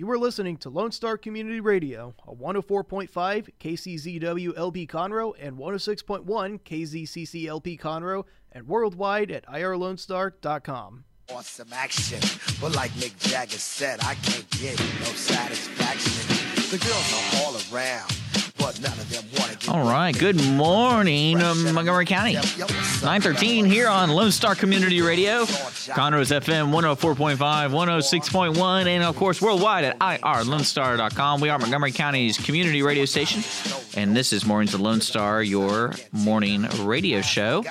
You are listening to Lone Star Community Radio, a 104.5 KCZW LP Conroe and 106.1 KZCC LP Conroe, and worldwide at irlonestar.com. Want some action, but like Mick Jagger said, I can't get no satisfaction. The girls are all around, All right. Good morning, um, Montgomery County. 913 here on Lone Star Community Radio, Conroe's FM 104.5, 106.1, and of course worldwide at irlonestar.com. We are Montgomery County's community radio station, and this is Mornings of Lone Star, your morning radio show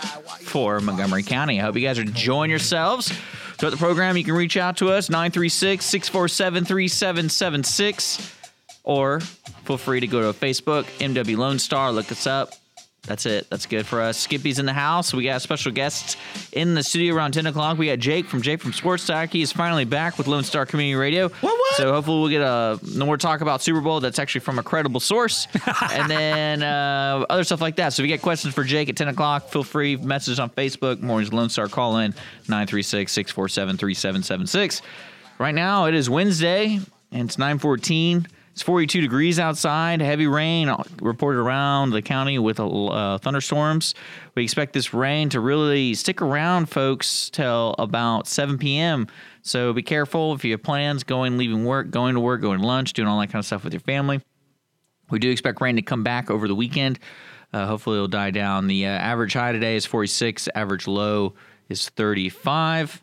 for Montgomery County. I hope you guys are enjoying yourselves. Throughout the program, you can reach out to us 936 647 3776 or feel free to go to Facebook, MW Lone Star, look us up. That's it. That's good for us. Skippy's in the house. We got special guests in the studio around 10 o'clock. We got Jake from Jake from Sports Talk. He is finally back with Lone Star Community Radio. What, what? So hopefully we'll get a more talk about Super Bowl. That's actually from a credible source. and then uh, other stuff like that. So if you get questions for Jake at 10 o'clock, feel free. Message on Facebook. Mornings Lone Star. Call in 936 647 3776. Right now it is Wednesday and it's 914. It's 42 degrees outside. Heavy rain reported around the county with uh, thunderstorms. We expect this rain to really stick around, folks, till about 7 p.m. So be careful if you have plans going, leaving work, going to work, going to lunch, doing all that kind of stuff with your family. We do expect rain to come back over the weekend. Uh, hopefully, it'll die down. The uh, average high today is 46. Average low is 35.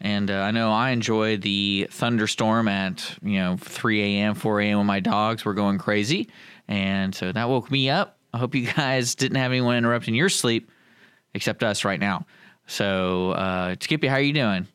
And uh, I know I enjoyed the thunderstorm at you know 3 a.m., 4 a.m. when my dogs were going crazy, and so that woke me up. I hope you guys didn't have anyone interrupting your sleep, except us right now. So, uh, Skippy, how are you doing?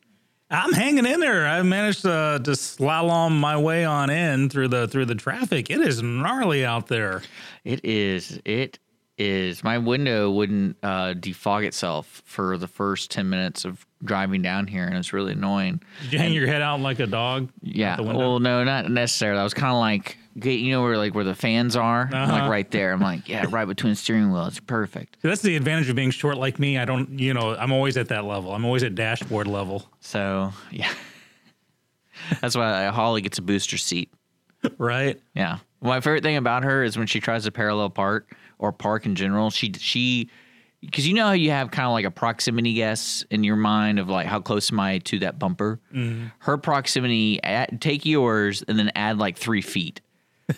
I'm hanging in there. I managed to, to slalom my way on in through the through the traffic. It is gnarly out there. It is. It is. My window wouldn't uh, defog itself for the first ten minutes of driving down here, and it's really annoying. Did you hang your head out like a dog? Yeah. Well, no, not necessarily. I was kind of like, get- you know, where like where the fans are, Uh-huh. like right there. I'm like, yeah, right between steering wheel. It's perfect. That's the advantage of being short like me. I don't, you know, I'm always at that level. I'm always at dashboard level, So yeah, that's why Holly gets a booster seat. right? Yeah. My favorite thing about her is when she tries to parallel park or park in general. She she because you know how you have kind of like a proximity guess in your mind of like how close am I to that bumper. Mm-hmm. Her proximity add, take yours and then add like three feet.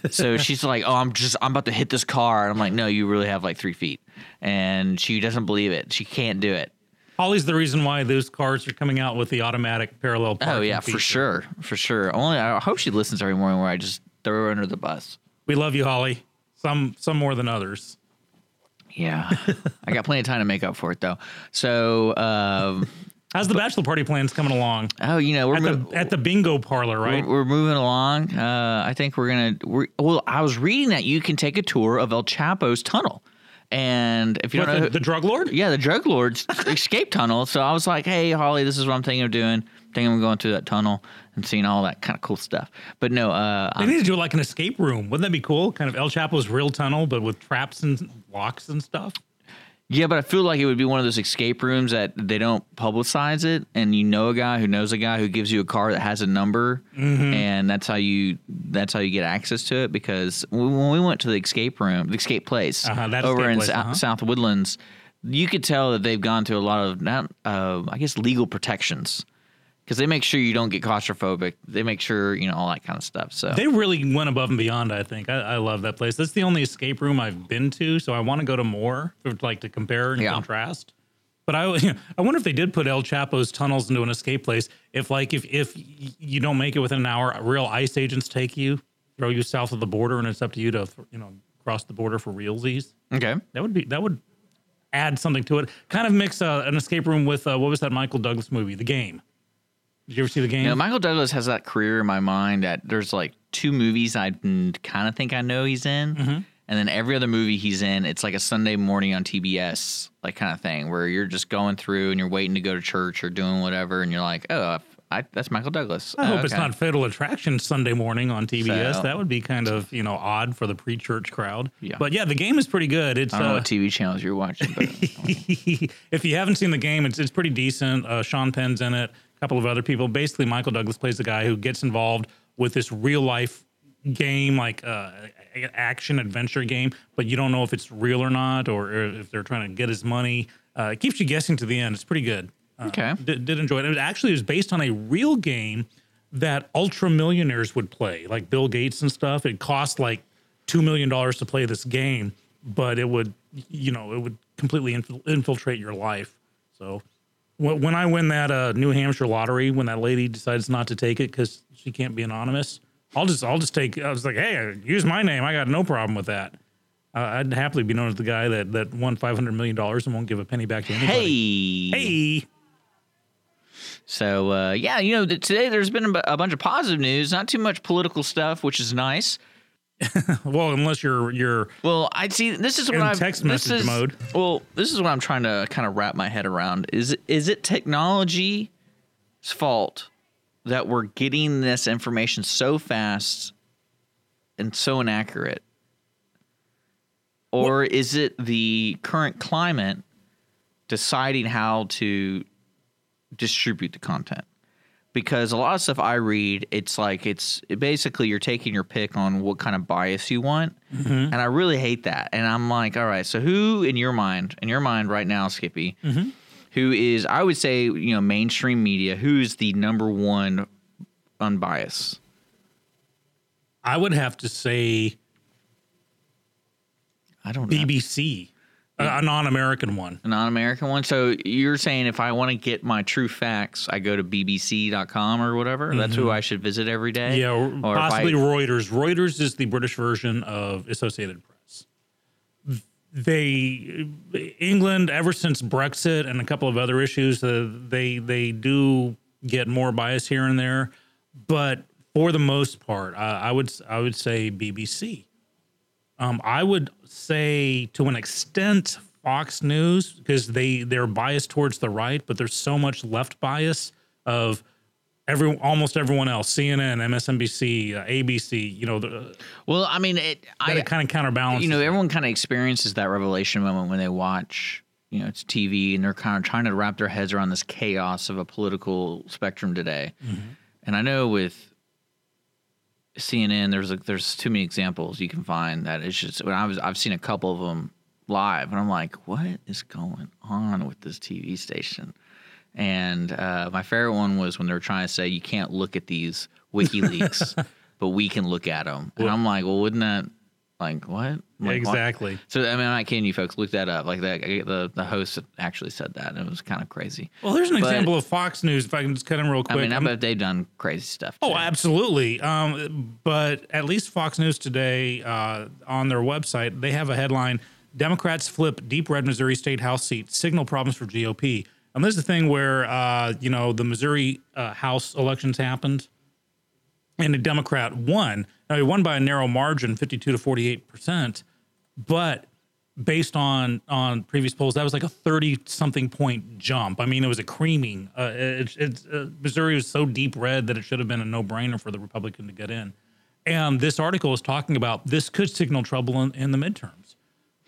so she's like, "Oh, I'm just I'm about to hit this car." And I'm like, "No, you really have like three feet." And she doesn't believe it. She can't do it. Holly's the reason why those cars are coming out with the automatic parallel. Oh yeah, for sure, for sure. Only I hope she listens every morning where I just throw her under the bus. We love you, Holly. Some some more than others. Yeah, I got plenty of time to make up for it though. So, um, How's the bachelor party plans coming along? oh, you know, we're At the at the bingo parlor, right? we're, we're moving along. Uh, I think we're gonna. We're, well, I was reading that you can take a tour of El Chapo's tunnel, and if you With don't know, the, who- the drug lord? yeah, the drug lord's escape tunnel. So I was like, hey, Holly, this is what I'm thinking of doing. Thinking I'm going through that tunnel and seeing all that kind of cool stuff. But no, uh, They I'm- need to do like an escape room. Wouldn't that be cool? Kind of El Chapo's real tunnel, but with traps and locks and stuff. Yeah, but I feel like it would be one of those escape rooms that they don't publicize it, and you know a guy who knows a guy who gives you a car that has a number, Mm-hmm. and that's how you that's how you get access to it. Because when we went to the escape room, the escape place Uh-huh, over escape in place, Sou- uh-huh. South Woodlands, you could tell that they've gone to a lot of not, uh, I guess, legal protections because they make sure you don't get claustrophobic. They make sure you know all that kind of stuff. So They really went above and beyond. I think I, I love that place. That's the only escape room I've been to, so I want to go to more, for, like to compare and Yeah. contrast. But I, I wonder if they did put El Chapo's tunnels into an escape place. If like if if you don't make it within an hour, real ICE agents take you, throw you south of the border, and it's up to you to you know cross the border for realsies. okay, That would be that would add something to it. Kind of mix uh, an escape room with uh, what was that Michael Douglas movie, The Game. Did you ever see The Game? Know, Michael Douglas has that career in my mind that there's like two movies I kind of think I know he's in. Mm-hmm. And then every other movie he's in, it's like a Sunday morning on TBS, like kind of thing, where you're just going through and you're waiting to go to church or doing whatever, and you're like, oh, I, that's Michael Douglas. I hope Oh, it's not Fatal Attraction Sunday morning on TBS. So- that would be kind of you know odd for the pre-church crowd. Yeah. But yeah, the game is pretty good. It's I don't know uh, what TV channels you're watching, but if you haven't seen the game, it's it's pretty decent. Uh, Sean Penn's in it. Couple of other people. Basically, Michael Douglas plays the guy who gets involved with this real life game, like uh, action adventure game, but you don't know if it's real or not, or if they're trying to get his money. Uh, it keeps you guessing to the end. It's pretty good. Uh, Okay. Did, did enjoy it. It actually was based on a real game that ultra millionaires would play, like Bill Gates and stuff. It cost like two million dollars to play this game, but it would, you know, it would completely infil- infiltrate your life. So when I win that uh, New Hampshire lottery, when that lady decides not to take it because she can't be anonymous, I'll just I'll just take. I was like, hey, use my name. I got no problem with that. Uh, I'd happily be known as the guy that that won five hundred million dollars and won't give a penny back to anybody. Hey. Hey, So uh, yeah, you know, today there's been a a bunch of positive news, not too much political stuff, which is nice. well, unless you're you're Well, I see. This is what I'm text this message is- mode. Well, this is what I'm trying to kind of wrap my head around. Is is it technology's fault that we're getting this information so fast and so inaccurate, or is it the current climate deciding how to distribute the content? Because a lot of stuff I read, it's like it's it basically you're taking your pick on what kind of bias you want, mm-hmm. and I really hate that. And I'm like, all right, so who in your mind, in your mind right now, Skippy, mm-hmm. who is I would say you know mainstream media, who is the number one unbiased? I would have to say I don't know. BBC, a, non-American one. A non-American one. So you're saying if I want to get my true facts, I go to BBC.com or whatever. That's who I should visit every day. Yeah, or Or if I- possibly Reuters. Reuters is the British version of Associated Press. They England ever since Brexit and a couple of other issues, uh, they they do get more bias here and there, but for the most part, uh, I would I would say BBC. Um, I would say to an extent Fox News because they they're biased towards the right, but there's so much left bias of every almost everyone else, CNN, MSNBC, uh, ABC. You know, the, well, I mean, it, I kind of counterbalances. you know, everyone kind of experiences that revelation moment when they watch, you know, it's TV and they're kind of trying to wrap their heads around this chaos of a political spectrum today. And I know with CNN, there's a, there's too many examples you can find that it's just when I was I've seen a couple of them live and I'm like, what is going on with this TV station? And uh, my favorite one was when they were trying to say you can't look at these WikiLeaks, but we can look at them. And I'm like, well, wouldn't that like what? Like, what? exactly. So I mean, I'm not kidding you, folks. Look that up. Like that, the the host actually said that, and it was kind of crazy. Well, there's an But- example of Fox News. If I can just cut in real quick. I mean, I bet they've done crazy stuff. Oh, absolutely. Um, but at least Fox News today uh, on their website, they have a headline: Democrats flip deep red Missouri state house seat, signal problems for GOP. And this is the thing where uh, you know the Missouri uh, House elections happened, and a Democrat won. Now he won by a narrow margin, fifty-two to forty-eight percent, but based on on previous polls, that was like a thirty something point jump. I mean, it was a creaming. Uh, it, uh, Missouri was so deep red that it should have been a no brainer for the Republican to get in. And this article is talking about this could signal trouble in, in the midterms.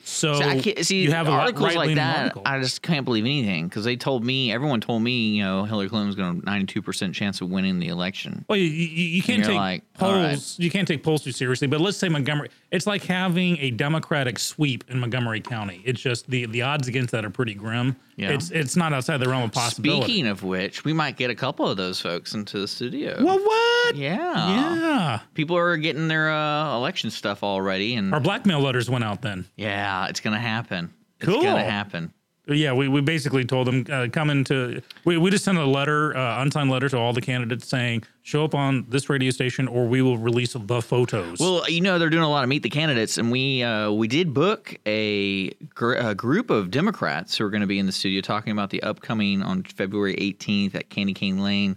So See, I can't, see you have a articles like that. article. I just can't believe anything because they told me, everyone told me, you know, Hillary Clinton was going to 92 percent chance of winning the election. Well, you, you, you can't take like, polls. right. You can't take polls too seriously. But let's say Montgomery. It's like having a Democratic sweep in Montgomery County. It's just the the odds against that are pretty grim. Yeah. It's it's not outside the realm of possibility. Speaking of which, we might get a couple of those folks into the studio. well, what? Yeah, Yeah. People are getting their uh, election stuff already, and Our blackmail letters went out then. yeah, it's gonna happen. It's gonna happen. Yeah, we, we basically told them uh, come into. We, we just sent a letter, uh, unsigned letter to all the candidates saying show up on this radio station or we will release the photos. Well, you know they're doing a lot of meet the candidates, and we uh, we did book a, gr- a group of Democrats who are going to be in the studio talking about the upcoming on February 18th at Candy Cane Lane.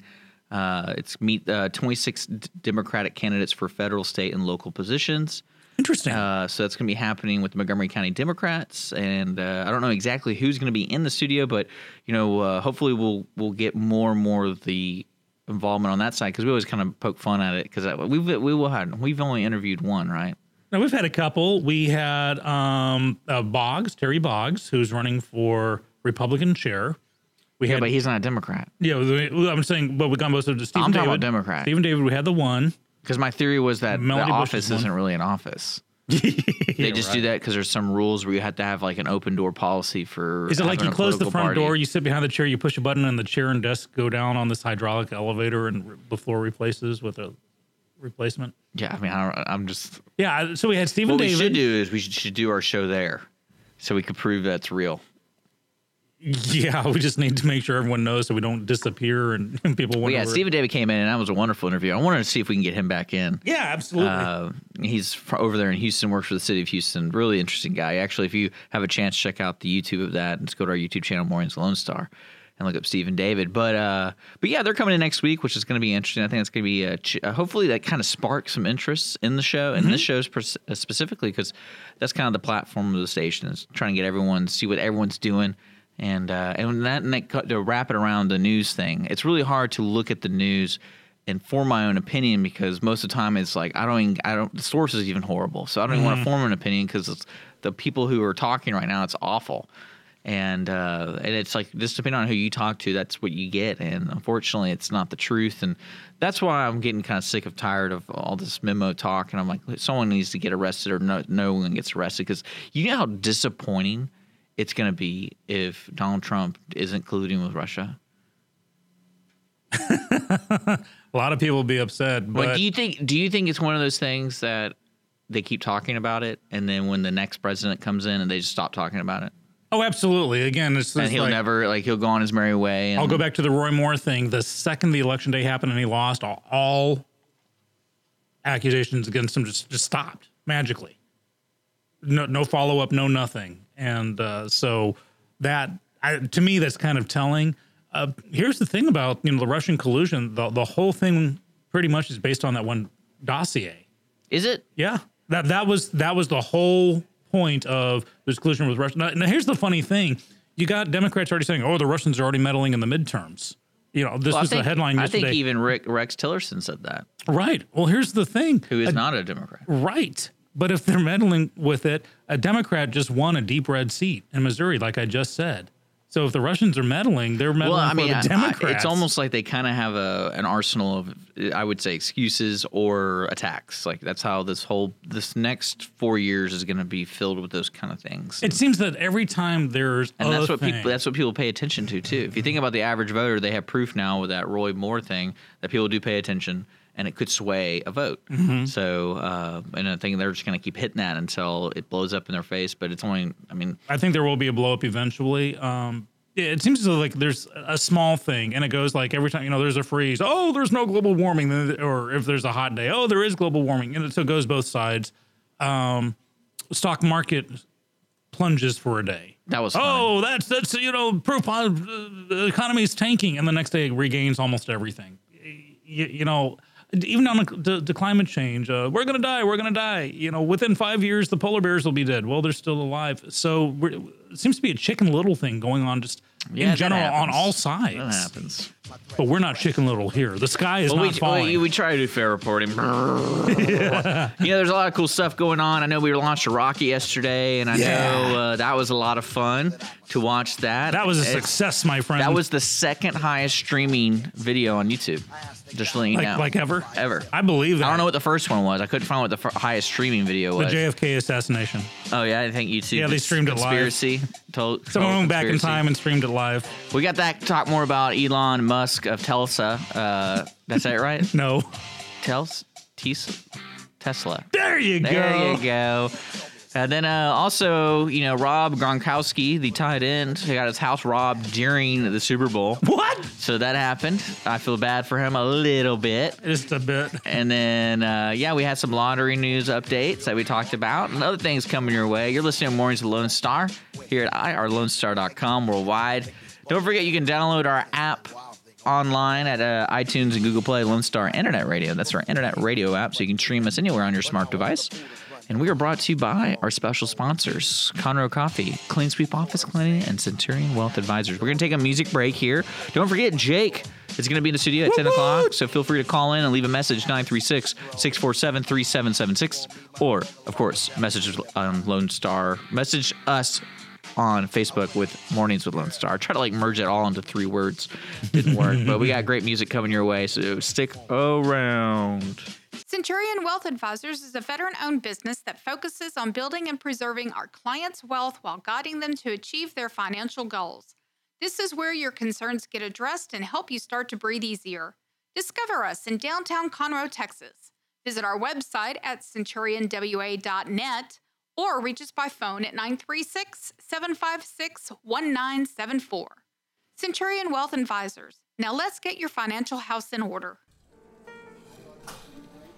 Uh, it's meet uh, 26 d- Democratic candidates for federal, state, and local positions. Interesting. Uh, so that's going to be happening with the Montgomery County Democrats, and uh, I don't know exactly who's going to be in the studio, but you know, uh, hopefully we'll we'll get more and more of the involvement on that side because we always kind of poke fun at it because we've we will we've only interviewed one, right? Now we've had a couple. We had um, uh, Boggs, Terry Boggs, who's running for Republican chair. We Yeah, had, but he's not a Democrat. yeah, I'm saying, but we got most of the Stephen I'm talking about Democrat. Stephen David, we had the one. Because my theory was that Melody the Bush office is one. isn't really an office. They just do that because there's some rules where you have to have like an open door policy for. Is it like having you a close the political front party. door, you sit behind the chair, you push a button, and the chair and desk go down on this hydraulic elevator, and r- the floor replaces with a replacement? Yeah, I mean, I don't, I'm just. Yeah. So we had Stephen What we should do is we should, should do our show there, so we could prove that's real. Yeah, we just need to make sure everyone knows so we don't disappear and, and people Well, yeah, where- Stephen David came in, and that was a wonderful interview. I wanted to see if we can get him back in. Yeah, absolutely. Uh, he's over there in Houston, works for the city of Houston. Really interesting guy. Actually, if you have a chance, check out the YouTube of that and just go to our YouTube channel, Mornings Lone Star, and look up Stephen David. But uh, but yeah, they're coming in next week, which is going to be interesting. I think it's going to be uh, ch- uh, hopefully that kind of sparks some interest in the show and this show uh, specifically because that's kind of the platform of the station is trying to get everyone to see what everyone's doing. And uh, and that, and that to wrap it around the news thing, it's really hard to look at the news and form my own opinion because most of the time it's like I don't even, I don't the source is even horrible, so I don't even want to form an opinion because it's the people who are talking right now. It's awful, and uh, and it's like just depending on who you talk to, that's what you get, and unfortunately, it's not the truth, and that's why I'm getting kind of sick of tired of all this memo talk, and I'm like, someone needs to get arrested or no, no one gets arrested because you know how disappointing it's going to be if Donald Trump isn't colluding with Russia. a lot of people will be upset, but Like, do you think? Do you think it's one of those things that they keep talking about it, and then when the next president comes in, and they just stop talking about it, oh, absolutely. Again, it's, and he'll like, never like he'll go on his merry way. And, I'll go back to the Roy Moore thing. The second the election day happened and he lost, all, all accusations against him just, just stopped magically. No, no follow up, no nothing. And uh, so that, I, to me, that's kind of telling. Uh, here's the thing about you know the Russian collusion. The the whole thing pretty much is based on that one dossier. Is it? Yeah, that that was that was the whole point of this collusion with Russia. Now, now, here's the funny thing: you got Democrats already saying, "Oh, the Russians are already meddling in the midterms." You know, this Well, was think, the headline I think even Rick Rex Tillerson said that, right. Well, here's the thing: who is A- not a Democrat. right. But if they're meddling with it, a Democrat just won a deep red seat in Missouri, like I just said. So if the Russians are meddling, they're meddling Well, I mean, for I- the I- Democrats. it's almost like they kind of have a an arsenal of, I would say, excuses or attacks. Like that's how this whole this next four years is going to be filled with those kind of things. It seems that every time there's and that's what thing, people that's what people pay attention to too. If you think about the average voter, they have proof now with that Roy Moore thing that people do pay attention, and it could sway a vote. Mm-hmm. So, uh, and I think they're just going to keep hitting that until it blows up in their face. But it's only, I mean, I think there will be a blow up eventually. Um, it seems like there's a small thing, and it goes like every time you know there's a freeze. Oh, there's no global warming, or if there's a hot day, oh, there is global warming, and so it goes both sides. Um, stock market plunges for a day. that was fun. Oh, that's that's you know proof uh, the economy is tanking, and the next day it regains almost everything. You, you know, even on the, the, climate change, uh, we're gonna die, we're gonna die. You know, within five years the polar bears will be dead. Well, they're still alive. So seems to be a chicken little thing going on just Yeah, in general on all That sides. happens. But we're not chicken little here. The sky is Well, not we, falling. we, we try to do fair reporting. yeah. You know, there's a lot of cool stuff going on. I know we launched a Rocky yesterday, and I know uh, that was a lot of fun to watch that. that was a It's- success, my friend. That was the second highest streaming video on YouTube. Just letting you like, know. like ever. Ever. I believe that. I don't know what the first one was. I couldn't find what the f- highest streaming video was. the. JFK assassination. oh yeah, I think YouTube. Yeah, they streamed it live. conspiracy. Told, Someone went back in time and streamed it live. We got that. Talk more about Elon Musk of Telsa. Uh, that's it, right? No. Tels, Tes, Tesla. There you There go. There you go. And then uh, also, you know, Rob Gronkowski, the tight end, he got his house robbed during the Super Bowl. What? So that happened. I feel bad for him a little bit. Just a bit. And then, uh, yeah, we had some lottery news updates that we talked about and other things coming your way. You're listening to Mornings with Lone Star here at irlonestar.com worldwide. Don't forget you can download our app online at uh, iTunes and Google Play, Lone Star Internet Radio. That's our internet radio app, so you can stream us anywhere on your smart device. And we are brought to you by our special sponsors, Conroe Coffee, Clean Sweep Office Cleaning, and Centurion Wealth Advisors. We're going to take a music break here. Don't forget, Jake is going to be in the studio at 10 o'clock, so feel free to call in and leave a message, 936 647 3776. Or, of course, message on Lone Star. Message us on Facebook with Mornings with Lone Star. Try to like merge it all into three words. Didn't work, but we got great music coming your way, so stick around. Centurion Wealth Advisors is a veteran owned business that focuses on building and preserving our clients' wealth while guiding them to achieve their financial goals. This is where your concerns get addressed and help you start to breathe easier. Discover us in downtown Conroe, Texas. Visit our website at centurionwa.net or reach us by phone at 936 756 1974. Centurion Wealth Advisors. Now let's get your financial house in order.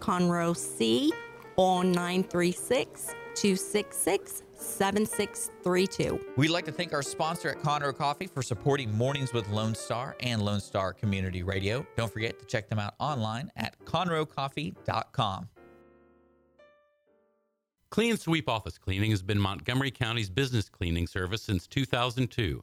Conroe C or 936 266 7632. We'd like to thank our sponsor at Conroe Coffee for supporting Mornings with Lone Star and Lone Star Community Radio. Don't forget to check them out online at conroecoffee.com. Clean Sweep Office Cleaning has been Montgomery County's business cleaning service since 2002,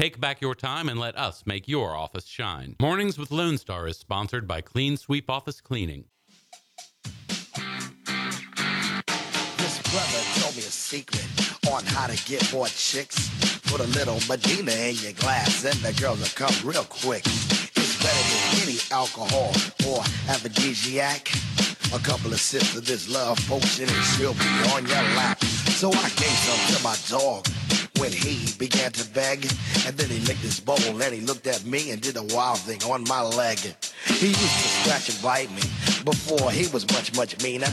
Take back your time and let us make your office shine. Mornings with Lone Star is sponsored by Clean Sweep Office Cleaning. This brother told me a secret on how to get more chicks. Put a little Medina in your glass and the girls will come real quick. It's better than any alcohol or aphrodisiac. A couple of sips of this love potion and she'll be on your lap. So I gave some to my dog when he began to beg. And then he licked his bowl and he looked at me and did a wild thing on my leg. He used to scratch and bite me before he was much, much meaner.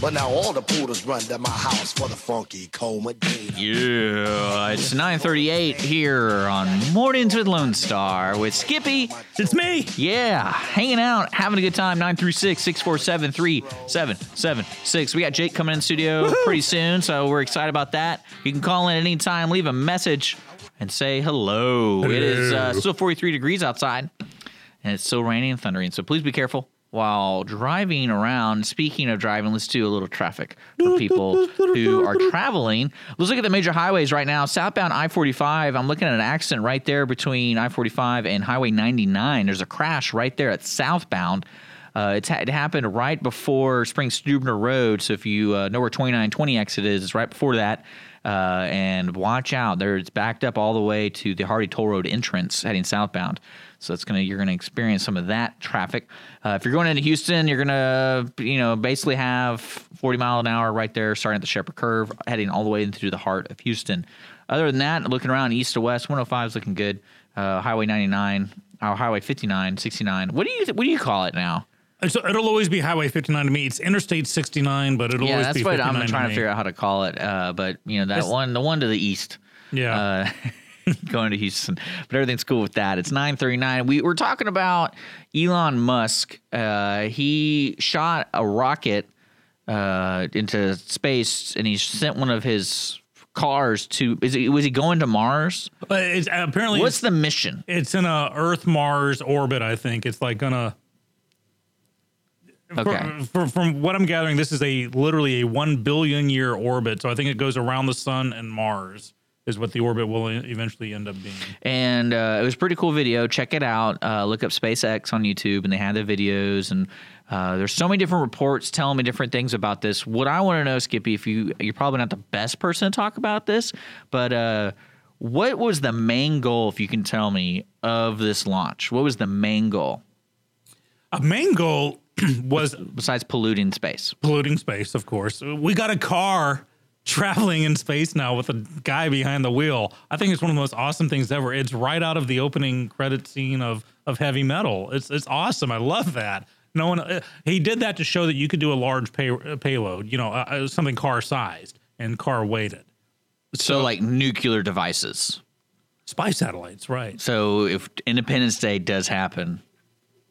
But now all the poodles run to my house for the funky Cold Medina. Yeah, it's 9:38 here on Mornings with Lone Star with Skippy. It's me. Yeah, hanging out, having a good time. 936-647-3776. We got Jake coming in the studio pretty soon, so we're excited about that. You can call in anytime, leave a message, and say hello. It is uh, still 43 degrees outside, and it's still raining and thundering. So please be careful while driving around. Speaking of driving, let's do a little traffic for people who are traveling. Let's look at the major highways right now. Southbound I 45, I'm looking at an accident right there between I 45 and Highway 99. There's a crash right there at southbound. Uh, ha- it happened right before Spring Stuebner Road. So if you uh, know where 2920 exit is, it's right before that. Uh, and watch out, there it's backed up all the way to the Hardy Toll Road entrance heading southbound. So it's gonna you're gonna experience some of that traffic. Uh, if you're going into Houston, you're gonna you know basically have 40 mile an hour right there, starting at the Shepherd Curve, heading all the way into the heart of Houston. Other than that, looking around east to west, 105 is looking good. Uh, Highway 99, or Highway 59, 69. What do you what do you call it now? So it'll always be Highway 59 to me. It's Interstate 69, but it'll yeah, always that's be what 59 I'm trying to me. figure out how to call it. Uh, but you know that It's- one, the one to the east. Yeah. uh, going to Houston, but everything's cool with that. It's 9:39. We were talking about Elon Musk. Uh, he shot a rocket uh, into space, and he sent one of his cars to. Is it, was he going to Mars? But it's apparently What's it's, the mission? it's in a Earth Mars orbit. I think it's like gonna. Okay. For, for, from what I'm gathering, this is a literally a one billion year orbit. So I think it goes around the sun and Mars is what the orbit will eventually end up being. and uh, it was a pretty cool video. Check it out. Uh, look up SpaceX on YouTube, and they had the videos. And uh, there's so many different reports telling me different things about this. What I want to know, Skippy, if you you're probably not the best person to talk about this, but uh, what was the main goal, if you can tell me, of this launch? What was the main goal A main goal was besides polluting space? polluting space, of course. We got a car traveling in space now with a guy behind the wheel. I think it's one of the most awesome things ever. It's right out of the opening credit scene of of Heavy Metal. It's it's awesome. I love that. No one uh, he did that to show that you could do a large pay, payload, you know, uh, uh, something car sized and car weighted. So like nuclear devices. spy satellites, right? So if Independence Day does happen,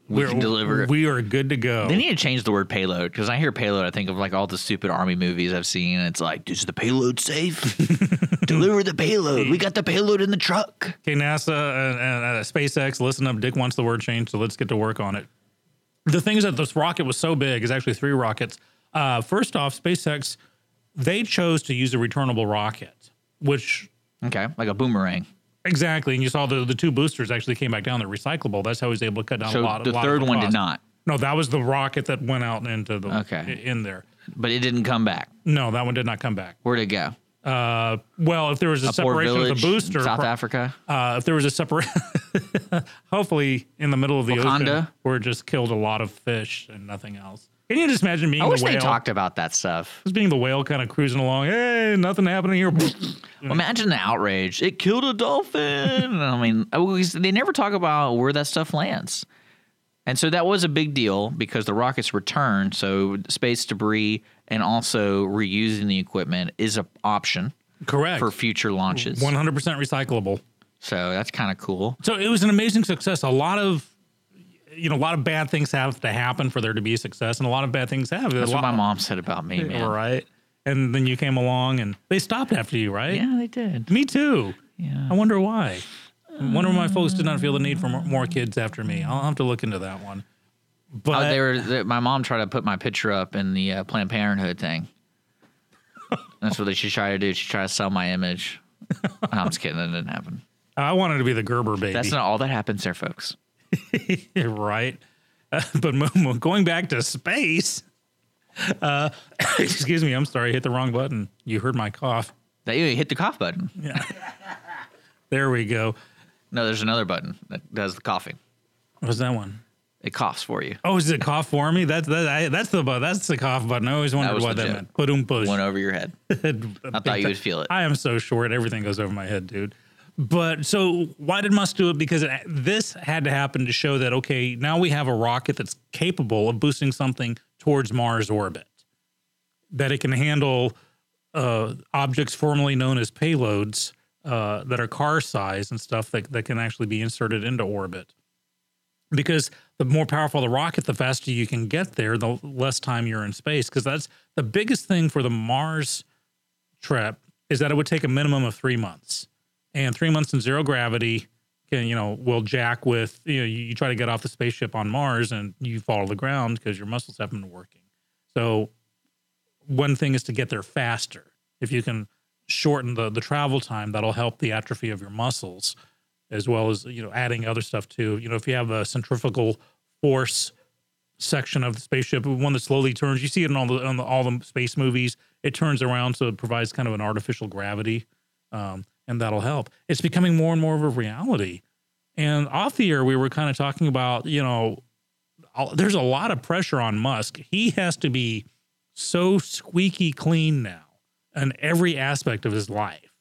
we We're- can deliver. We are good to go. They need to change the word payload because I hear payload, I think of like all the stupid army movies I've seen. And it's like, is the payload safe? Deliver the payload. We got the payload in the truck. Okay, NASA and, uh, SpaceX, listen up. Dick wants the word changed, so let's get to work on it. The thing is that this rocket was so big, it's actually three rockets. Uh, first off, SpaceX, they chose to use a returnable rocket, which Okay, like a boomerang. Exactly, and you saw the, the two boosters actually came back down. They're recyclable. That's how he was able to cut down a So lot. the a lot third of one did not, No, that was the rocket that went out into the Okay. in there. but it didn't come back. No, that one did not come back. Where'd it go? Uh, well, if there was a, A separation village, of the booster, South pro- Africa. Uh, if there was a separate, hopefully in the middle of the ocean, Wakanda? where it just killed a lot of fish and nothing else. Can you just imagine being I wish the they whale? talked about that stuff. Just being the whale, kind of cruising along. Hey, nothing happening here. Imagine the outrage. It killed a dolphin. I mean, oh, they never talk about where that stuff lands. And so that was a big deal because the rockets returned. So space debris and also reusing the equipment is an option Correct. for future launches. One hundred percent recyclable. So that's kind of cool. So it was an amazing success. A lot of, you know, a lot of bad things have to happen for there to be success, and a lot of bad things have. That's what my mom said about me, man. Right. And then you came along, and they stopped after you, right? Yeah, they did. Me too. Yeah. I wonder why. I wonder why my folks did not feel the need for more, more kids after me. I'll have to look into that one. But Oh, they were. They, my mom tried to put my picture up in the uh, Planned Parenthood thing. That's what she tried to do. She tried to sell my image. I'm just kidding. That didn't happen. I wanted to be the Gerber baby. That's not all that happens there, folks. right. Uh, but going back to space, uh, excuse me, I'm sorry, I hit the wrong button. You heard my cough. That you hit the cough button. Yeah. There we go. No, there's another button that does the coughing. What's that one? It coughs for you. Oh, is it cough for me? That's that, I, that's the that's the cough button. I always wondered was what that legit. meant. Put push. Went over your head. I thought you would feel it. I am so short. Everything goes over my head, dude. But so why did Musk do it? Because it, this had to happen to show that okay, now we have a rocket that's capable of boosting something towards Mars orbit, that it can handle uh, objects formerly known as payloads uh, that are car size and stuff that that can actually be inserted into orbit. Because the more powerful the rocket, the faster you can get there, the less time you're in space. Because that's the biggest thing for the Mars trip is that it would take a minimum of three months, and three months in zero gravity can you know will jack with you know you, try to get off the spaceship on Mars and you fall to the ground because your muscles haven't been working. So one thing is to get there faster. If you can shorten the the travel time, that'll help the atrophy of your muscles, as well as you know adding other stuff too. You know if you have a centrifugal force section of the spaceship, one that slowly turns. You see it in all the, in the all the space movies. It turns around, so it provides kind of an artificial gravity, um, and that'll help. It's becoming more and more of a reality. And off the air, we were kind of talking about, you know, there's a lot of pressure on Musk. He has to be so squeaky clean now in every aspect of his life.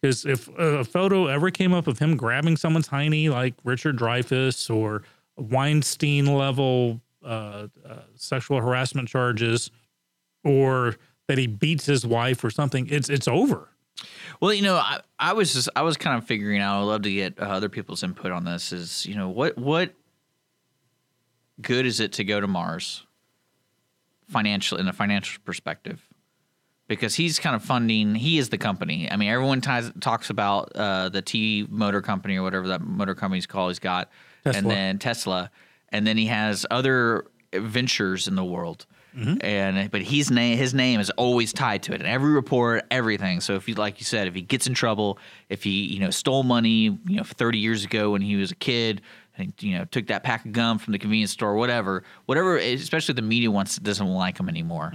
Because if a photo ever came up of him grabbing someone's hiney, like Richard Dreyfuss or Weinstein level uh, uh, sexual harassment charges, or that he beats his wife or something, it's it's over. Well, you know, I, I was just I was kind of figuring out. I'd love to get uh, other people's input on this. Is you know what what good is it to go to Mars, financial in a financial perspective, because he's kind of funding. He is the company. I mean, everyone ties, talks about uh, the T Motor Company or whatever that motor company's called. He's got, and then Tesla, and then he has other ventures in the world. And but he's name his name is always tied to it in every report, everything. So if you like you said, if he gets in trouble, if he you know stole money, you know, 30 years ago when he was a kid, and you know took that pack of gum from the convenience store, whatever, whatever. Especially the media wants doesn't like him anymore,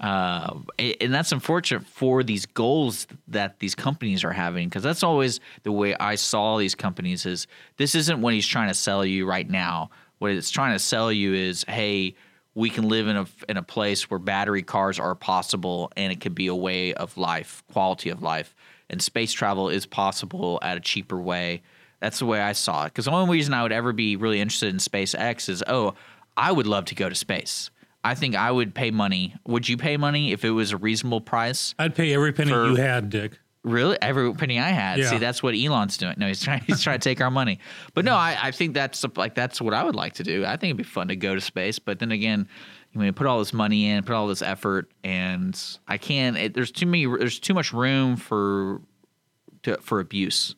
uh, and that's unfortunate for these goals that these companies are having because that's always the way I saw these companies is this isn't what he's trying to sell you right now. What it's trying to sell you is, hey, we can live in a in a place where battery cars are possible and it could be a way of life, quality of life, and space travel is possible at a cheaper way. That's the way I saw it. Because the only reason I would ever be really interested in SpaceX is, oh, I would love to go to space. I think I would pay money. Would you pay money if it was a reasonable price? I'd pay every penny For- you had, Dick. Really, every penny I had. Yeah. See, that's what Elon's doing. No, he's trying. He's trying to take our money. But no, I, I think that's like that's what I would like to do. I think it'd be fun to go to space. But then again, you mean put all this money in, put all this effort, and I can't. It, there's too many. There's too much room for to, for abuse.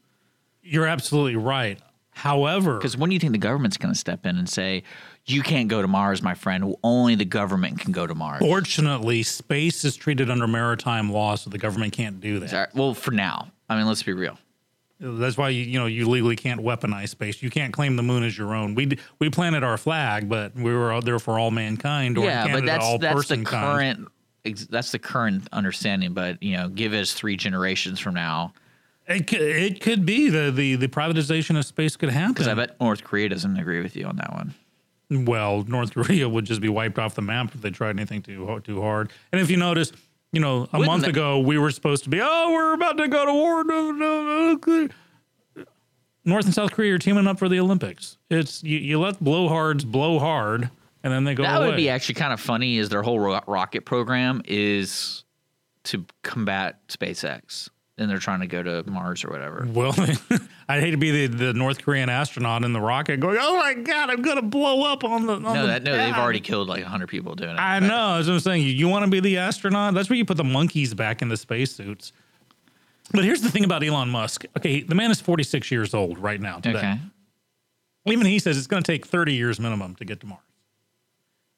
You're absolutely right. However, Because when do you think the government's going to step in and say, "You can't go to Mars, my friend. Only the government can go to Mars." fortunately, space is treated under maritime law, so the government can't do that. Right, Well, for now, I mean, let's be real. That's why you you know you legally can't weaponize space. You can't claim the moon as your own. We we planted our flag, but we were out there for all mankind, or yeah, Canada, but that's all that's the current. ex- That's the current understanding. But you know, give us three generations from now, It could, it could be the, the the privatization of space could happen. because I bet North Korea doesn't agree with you on that one. Well, North Korea would just be wiped off the map if they tried anything too too hard. And if you notice, you know, a Wouldn't month that- ago we were supposed to be, oh, we're about to go to war. No, no, no. North and South Korea are teaming up for the Olympics. It's you, you let blowhards blow hard, and then they go that away. would be actually kind of funny. Is their whole ro- rocket program is to combat SpaceX, and they're trying to go to Mars or whatever. Well, I'd hate to be the, the North Korean astronaut in the rocket going, "Oh my God, I'm gonna blow up on the." On No, the that no, they've already killed like hundred people doing it. I But- know. That's what I'm saying. You, you want to be the astronaut? That's where you put the monkeys back in the spacesuits. But here's the thing about Elon Musk. Okay, the man is 46 years old right now. Today. Okay. Even he says it's going to take 30 years minimum to get to Mars.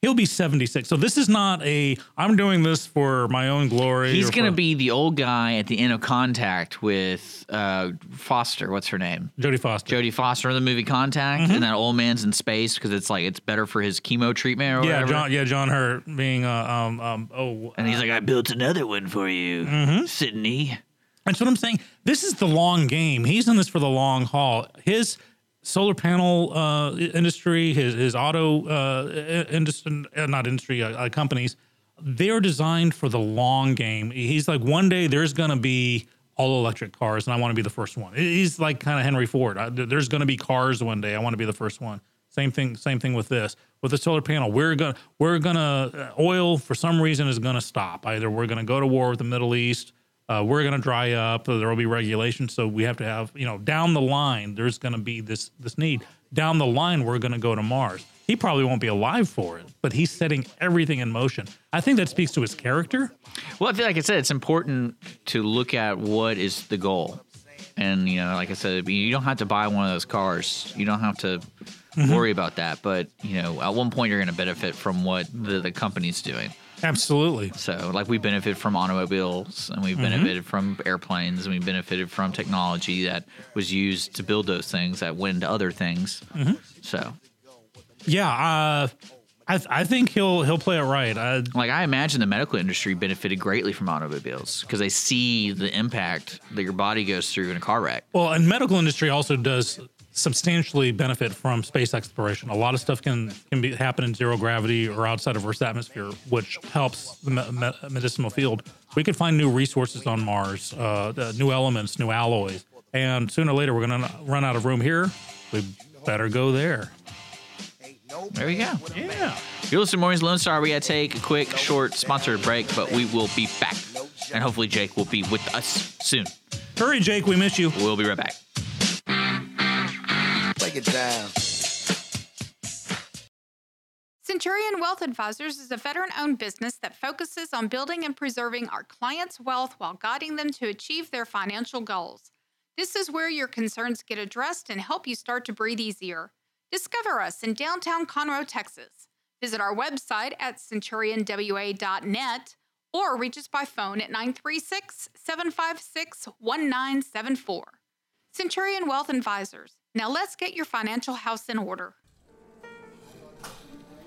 He'll be 76. So this is not a I'm doing this for my own glory. He's gonna be the old guy at the end of Contact with uh, Foster. What's her name? Jodie Foster. Jodie Foster in the movie Contact, Mm-hmm. and that old man's in space because it's like it's better for his chemo treatment or yeah, whatever. John. Yeah, John Hurt being uh, um um oh And he's like, I built another one for you, Mm-hmm. Sydney. That's what I'm saying. This is the long game. He's in this for the long haul. His solar panel uh, industry, his his auto uh, industry, uh, not industry, uh, uh, companies, they are designed for the long game. He's like, one day there's going to be all electric cars, and I want to be the first one. He's like kind of Henry Ford. I, there's going to be cars one day. I want to be the first one. Same thing. Same thing with this. With the solar panel, we're gonna we're gonna uh, oil for some reason is gonna stop. Either we're gonna go to war with the Middle East. Uh, we're going to dry up. There will be regulations, so we have to have you know down the line. There's going to be this this need down the line. We're going to go to Mars. He probably won't be alive for it, but he's setting everything in motion. I think that speaks to his character. Well, I feel like I said, it's important to look at what is the goal. And, you know, like I said, you don't have to buy one of those cars. You don't have to Mm-hmm. worry about that. But, you know, at one point you're going to benefit from what the, the company's doing. Absolutely. So, like, we benefit from automobiles and we've Mm-hmm. benefited from airplanes and we benefited from technology that was used to build those things that went into other things. Mm-hmm. So, Yeah, uh, I I think he'll he'll play it right. Uh, like, I imagine the medical industry benefited greatly from automobiles because they see the impact that your body goes through in a car wreck. Well, and medical industry also does substantially benefit from space exploration. A lot of stuff can can be happen in zero gravity or outside of Earth's atmosphere, which helps the me- me- medicinal field. We could find new resources on Mars, uh, new elements, new alloys, and sooner or later we're going to run out of room here. We better go there. There we go. Yeah. You're listening to Mornings Lone Star. We got to take a quick, short sponsored break, but we will be back. And hopefully, Jake will be with us soon. Hurry, Jake. We miss you. We'll be right back. Break it down. Centurion Wealth Advisors is a veteran owned business that focuses on building and preserving our clients' wealth while guiding them to achieve their financial goals. This is where your concerns get addressed and help you start to breathe easier. Discover us in downtown Conroe, Texas. Visit our website at centurionwa.net or reach us by phone at 936 756 1974. Centurion Wealth Advisors. Now let's get your financial house in order.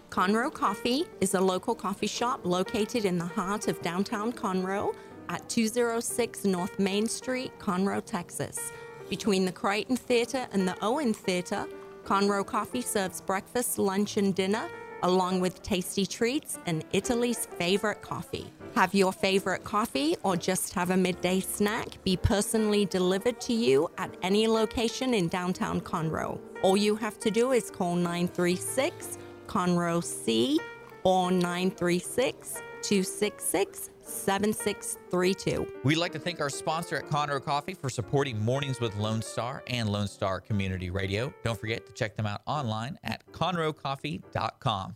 Conroe Coffee is a local coffee shop located in the heart of downtown Conroe at 206 North Main Street, Conroe, Texas. Between the Crichton Theater and the Owen Theater, Conroe Coffee serves breakfast, lunch, and dinner, along with tasty treats and Italy's favorite coffee. Have your favorite coffee or just have a midday snack be personally delivered to you at any location in downtown Conroe. All you have to do is call 936 Conroe C or 936 266 7632. We'd like to thank our sponsor at Conroe Coffee for supporting Mornings with Lone Star and Lone Star Community Radio. Don't forget to check them out online at conroecoffee.com.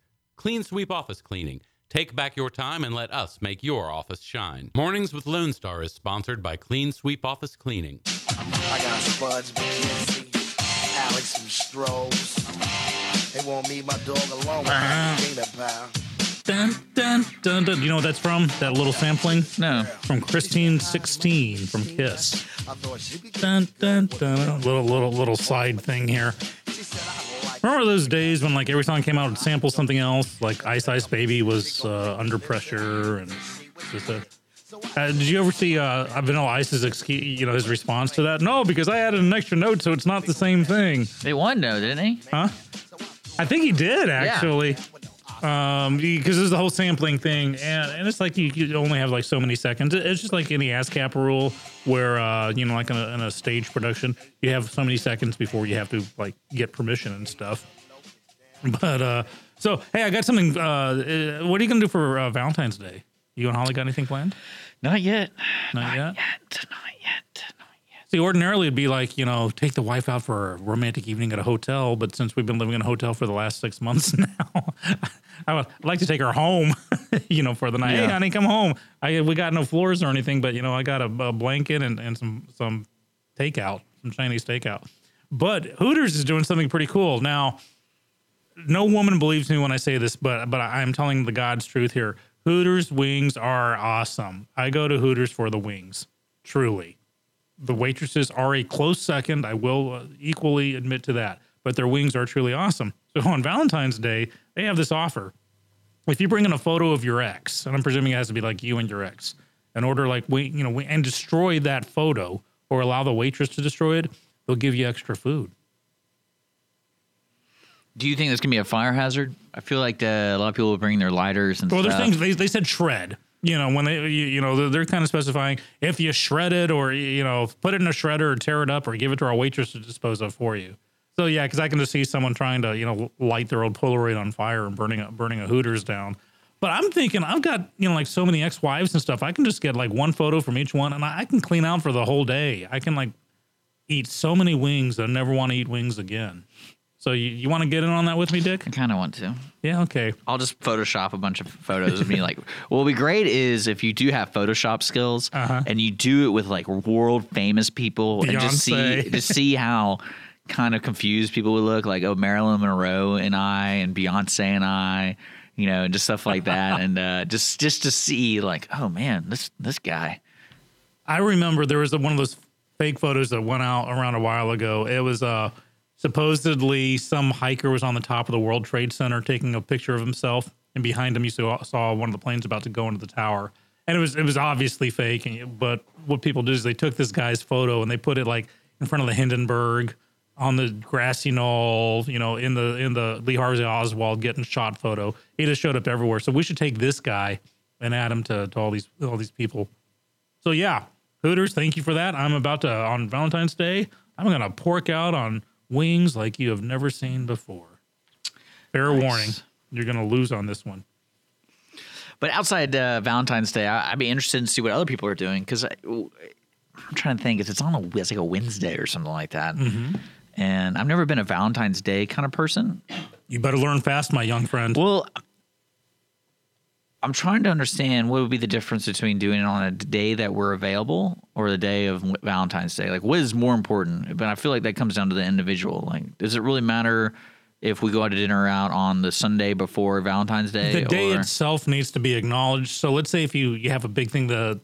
Clean Sweep Office Cleaning. Take back your time and let us make your office shine. Mornings with Lone Star is sponsored by Clean Sweep Office Cleaning. I got Spuds McKenzie, Alex from Strohs. They want me, my dog alone with my peanut pal. Dun, dun, dun, dun. You know what that's from? That little sampling? No. From Christine 16 from Kiss. I thought she'd be Dun, dun, dun. Little, little, little side thing here. She said I like Remember those days when like every song came out and sample something else? Like Ice Ice Baby was uh, under pressure and just a. Uh, did you ever see uh, Vanilla Ice's excuse, you know his response to that? No, because I added an extra note, so it's not the same thing, They won though, didn't he? huh? I think he did actually, um, because there's the whole sampling thing, and, and it's like you, you only have like so many seconds. It- It's just like any ASCAP rule, where uh, you know, like in a, in a stage production, you have so many seconds before you have to like get permission and stuff. But uh, so hey, I got something. Uh, uh, what are you gonna do for uh, Valentine's Day? You and Holly got anything planned? Not yet. Not yet. Not yet. See, ordinarily it'd be like you know, take the wife out for a romantic evening at a hotel. But since we've been living in a hotel for the last six months now, I would like to take her home. you know, for the night. Hey, Yeah. honey, come home. I we got no floors or anything, but you know, I got a, a blanket and, and some some takeout, some Chinese takeout. But Hooters is doing something pretty cool now. No woman believes me when I say this, but but I'm telling the God's truth here. Hooters wings are awesome. I go to Hooters for the wings, truly the waitresses are a close second. I will uh, equally admit to that, but their wings are truly awesome. So on Valentine's Day, they have this offer. If you bring in a photo of your ex, and I'm presuming it has to be like you and your ex, in order like we, you know, and destroy that photo or allow the waitress to destroy it, they'll give you extra food. Do you think this can be a fire hazard? I feel like uh, a lot of people will bring their lighters and Well, there's things they, they said shred. You know, when they, you, you know, they're, kind of specifying if you shred it or, you know, put it in a shredder or tear it up or give it to our waitress to dispose of for you. So, yeah, because I can just see someone trying to, you know, light their old Polaroid on fire and burning a, burning a Hooters down. But I'm thinking, I've got, you know, like so many ex wives and stuff. I can just get like one photo from each one and I, I can clean out for the whole day. I can like eat so many wings that I never want to eat wings again. So, you, you want to get in on that with me, Dick? I kind of want to. Yeah, okay. I'll just Photoshop a bunch of photos of me. Like, what would be great is if you do have Photoshop skills Uh-huh. and you do it with like world famous people and just see Beyonce. to see how kind of confused people would look. Like, oh, Marilyn Monroe and I, and Beyonce and I, you know, and just stuff like that, and uh, just just to see like, oh man, this this guy. I remember there was a, one of those fake photos that went out around a while ago. It was uh, supposedly some hiker was on the top of the World Trade Center taking a picture of himself, and behind him you saw, saw one of the planes about to go into the tower. And it was it was obviously fake. and- But what people did is they took this guy's photo and they put it like in front of the Hindenburg on the grassy knoll, you know, in the in the Lee Harvey Oswald getting shot photo. He just showed up everywhere. So we should take this guy and add him to, to all these all these people. So yeah, Hooters, thank you for that. I'm about to on Valentine's Day. I'm gonna pork out on wings like you have never seen before. Fair warning, you're gonna lose on this one. But outside uh, Valentine's Day, I, I'd be interested to see what other people are doing because I'm trying to think. It's it's on a it's like a Wednesday or something like that. Mm-hmm. And I've never been a Valentine's Day kind of person. You better learn fast, my young friend. Well, I'm trying to understand what would be the difference between doing it on a day that we're available or the day of Valentine's Day. Like, what is more important? But I feel like that comes down to the individual. Like, does it really matter if we go out to dinner out on the Sunday before Valentine's Day? the day or, itself needs to be acknowledged. So let's say if you you have a big thing the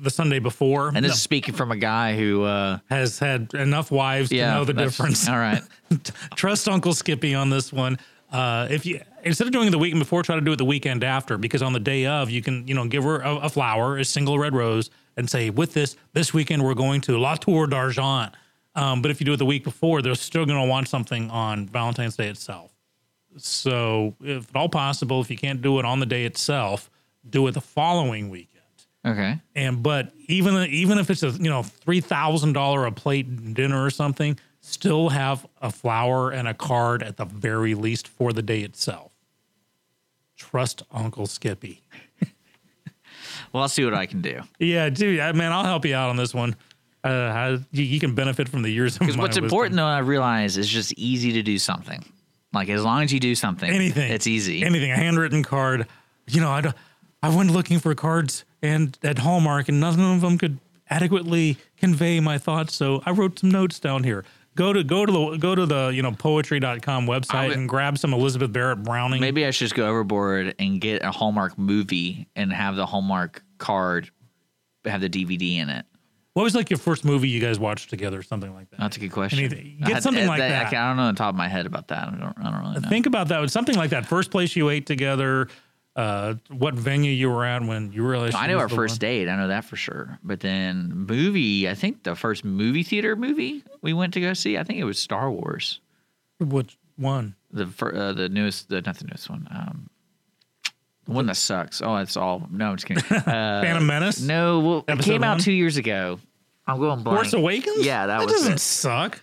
the Sunday before, and this no, is speaking from a guy who, uh, has had enough wives yeah, to know the difference. All right. Trust Uncle Skippy on this one. Uh, if you instead of doing it the weekend before, try to do it the weekend after because on the day of, you can, you know, give her a, a flower, a single red rose, and say, with this, this weekend we're going to La Tour d'Argent. Um, but if you do it the week before, they're still going to want something on Valentine's Day itself. So, if at all possible, if you can't do it on the day itself, do it the following weekend. Okay. And but even even if it's a you know three thousand dollar a plate dinner or something, still have a flower and a card at the very least for the day itself. Trust Uncle Skippy. Well, I'll see what I can do. Yeah, dude, I- man, I'll help you out on this one. Uh, I, you, you can benefit from the years of Because what's important, though, I realize is just easy to do something. Like as long as you do something, anything, it's easy. Anything, a handwritten card. You know, I I went looking for cards and at Hallmark, and none of them could adequately convey my thoughts. So I wrote some notes down here. Go to go to the go to the you know poetry.com website would- and grab some Elizabeth Barrett Browning. Maybe I should just go overboard and get a Hallmark movie and have the Hallmark card have the DVD in it. What was like your first movie you guys watched together, or something like that? That's a good question. Anything- I Get something uh, like that. I, I don't know on the top of my head about that. I don't. I don't really know. Think about that. Something like that. First place you ate together. Uh, what venue you were at when you realized? I know our first one? date. I know that for sure. But then movie, I think the first movie theater movie we went to go see, I think it was Star Wars. Which one? The uh, the newest, the not the newest one. Um, the one that sucks. Oh, that's all. No, I'm just kidding. Uh, Phantom Menace. no, well, it Episode came out one? two years ago. I'm going blank. Force Awakens? Yeah, that, that was doesn't it. suck.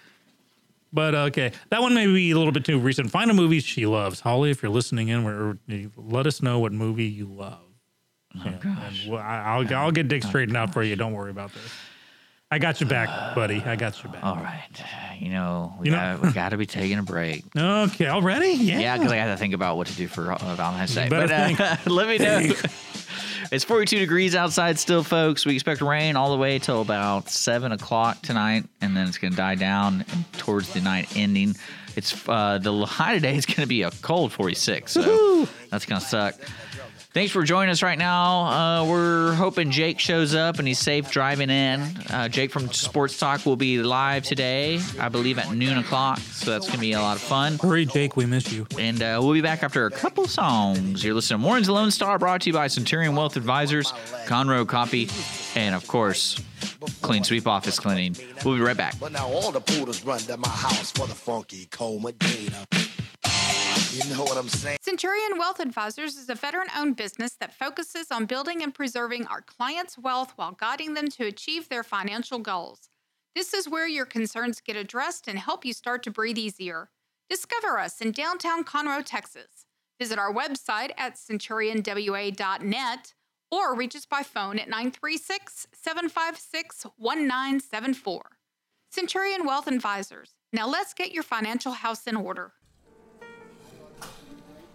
But okay, that one may be a little bit too recent. Find a movie she loves, Holly. If you're listening in, where let us know what movie you love. Oh gosh. Well, I- I'll I'll get Dick straightened out for you. Don't worry about this. I got your back, buddy. I got your back. All right. You know, we You know- got we got to be taking a break. Okay, already? Yeah. Yeah, because I got to think about what to do for uh, Valentine's Day. But uh, let me know. it's 42 degrees outside still, folks. We expect rain all the way till about 7 o'clock tonight, and then it's going to die down towards the night ending. It's uh, The high today is going to be a cold 46, so that's going to suck. Thanks for joining us right now. Uh, we're hoping Jake shows up and he's safe driving in. Uh, Jake from Sports Talk will be live today, I believe, at noon o'clock. So that's going to be a lot of fun. Hurry, Jake. We miss you. And uh, we'll be back after a couple songs. You're listening to Mornings Lone Star, brought to you by Centurion Wealth Advisors, Conroe Coffee, and of course, Clean Sweep Office Cleaning. We'll be right back. But now all the poodles run to my house for the funky cold Medina. You know what I'm saying? Centurion Wealth Advisors is a veteran owned business that focuses on building and preserving our clients' wealth while guiding them to achieve their financial goals. This is where your concerns get addressed and help you start to breathe easier. Discover us in downtown Conroe, Texas. Visit our website at centurionwa.net or reach us by phone at 936 756 1974. Centurion Wealth Advisors. Now let's get your financial house in order.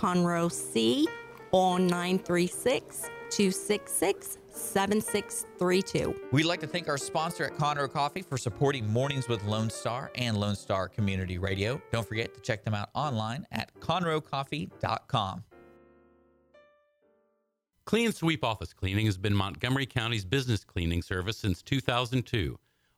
Conroe C on 936 266 7632. We'd like to thank our sponsor at Conroe Coffee for supporting Mornings with Lone Star and Lone Star Community Radio. Don't forget to check them out online at conroecoffee.com. Clean Sweep Office Cleaning has been Montgomery County's business cleaning service since 2002,